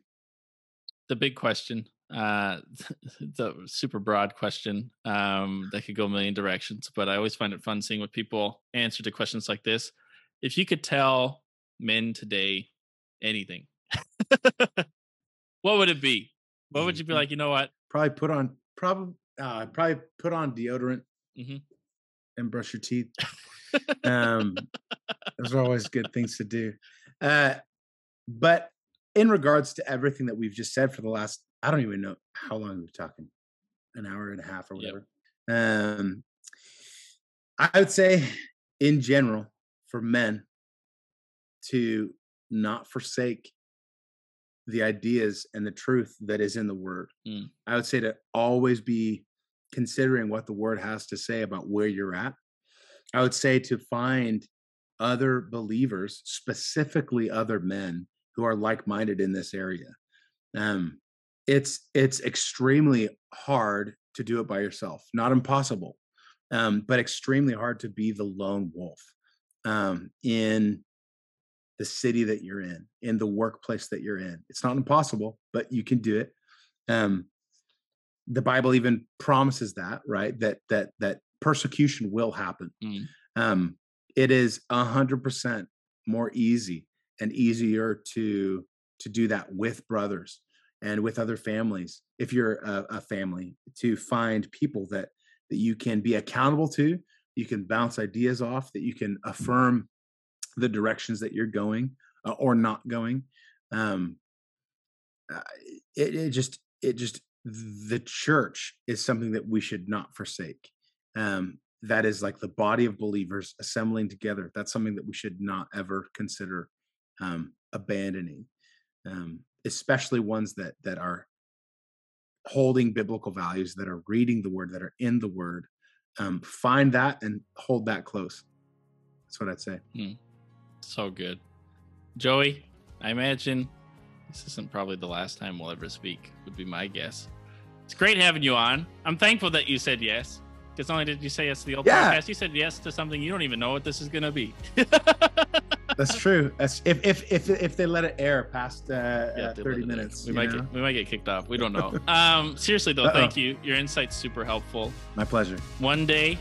the big question, uh, the super broad question um, that could go a million directions, but I always find it fun seeing what people answer to questions like this. If you could tell men today anything, what would it be? What would you be Mhm. like? You know what? Probably put on probably uh, probably put on deodorant Mhm. And brush your teeth. um, those are always good things to do. Uh, but in regards to everything that we've just said for the last, I don't even know how long we've been talking, an hour and a half or Yep. whatever. Um, I would say, in general, for men to not forsake the ideas and the truth that is in the word. Mm. I would say to always be considering what the word has to say about where you're at. I would say to find other believers, specifically other men who are like-minded in this area. Um, it's it's extremely hard to do it by yourself. Not impossible, um, but extremely hard to be the lone wolf um, in the city that you're in, in the workplace that you're in. It's not impossible, but you can do it. Um, the Bible even promises that, right? That that that persecution will happen. Mm. Um, it is a hundred percent more easy and easier to to do that with brothers and with other families if you're a, a family to find people that that you can be accountable to you can bounce ideas off that you can affirm the directions that you're going uh, or not going um uh, it, it just it just the church is something that we should not forsake. Um, that is like the body of believers assembling together. That's something that we should not ever consider um, abandoning, um, especially ones that that are holding biblical values, that are reading the word, that are in the word. Um, find that and hold that close. That's what I'd say. Hmm. So good, Joey. I imagine this isn't probably the last time we'll ever speak. Would be my guess. It's great having you on. I'm thankful that you said yes. Because not only did you say yes to the old Yeah. podcast, you said yes to something you don't even know what this is going to be. That's true. That's if if if if they let it air past uh, Yeah, uh, thirty let it in. minutes. We might know? get we might get kicked off. We don't know. um, seriously though, Uh-oh. thank you. Your insight's super helpful. My pleasure. One day,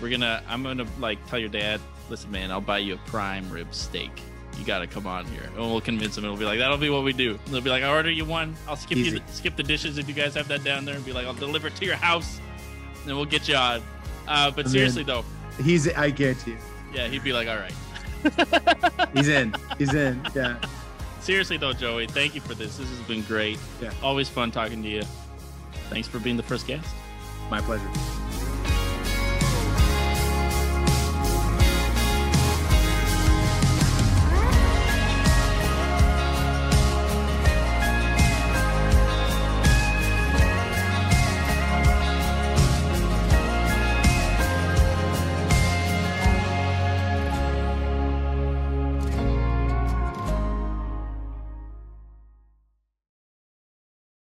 we're gonna. I'm gonna like tell your dad. Listen, man, I'll buy you a prime rib steak. You gotta come on here, and we'll convince him. It'll be like that'll be what we do. They'll be like, I order you one. I'll skip Easy. you the, skip the dishes if you guys have that down there, and be like, I'll deliver it to your house, and then we'll get you on. Uh, but And seriously though, He's. I get you. yeah, he'd be like, all right. He's in. He's in. Yeah. Seriously though, Joey, thank you for this. This has been great. Yeah. Always fun talking to you. Thanks for being the first guest. My pleasure.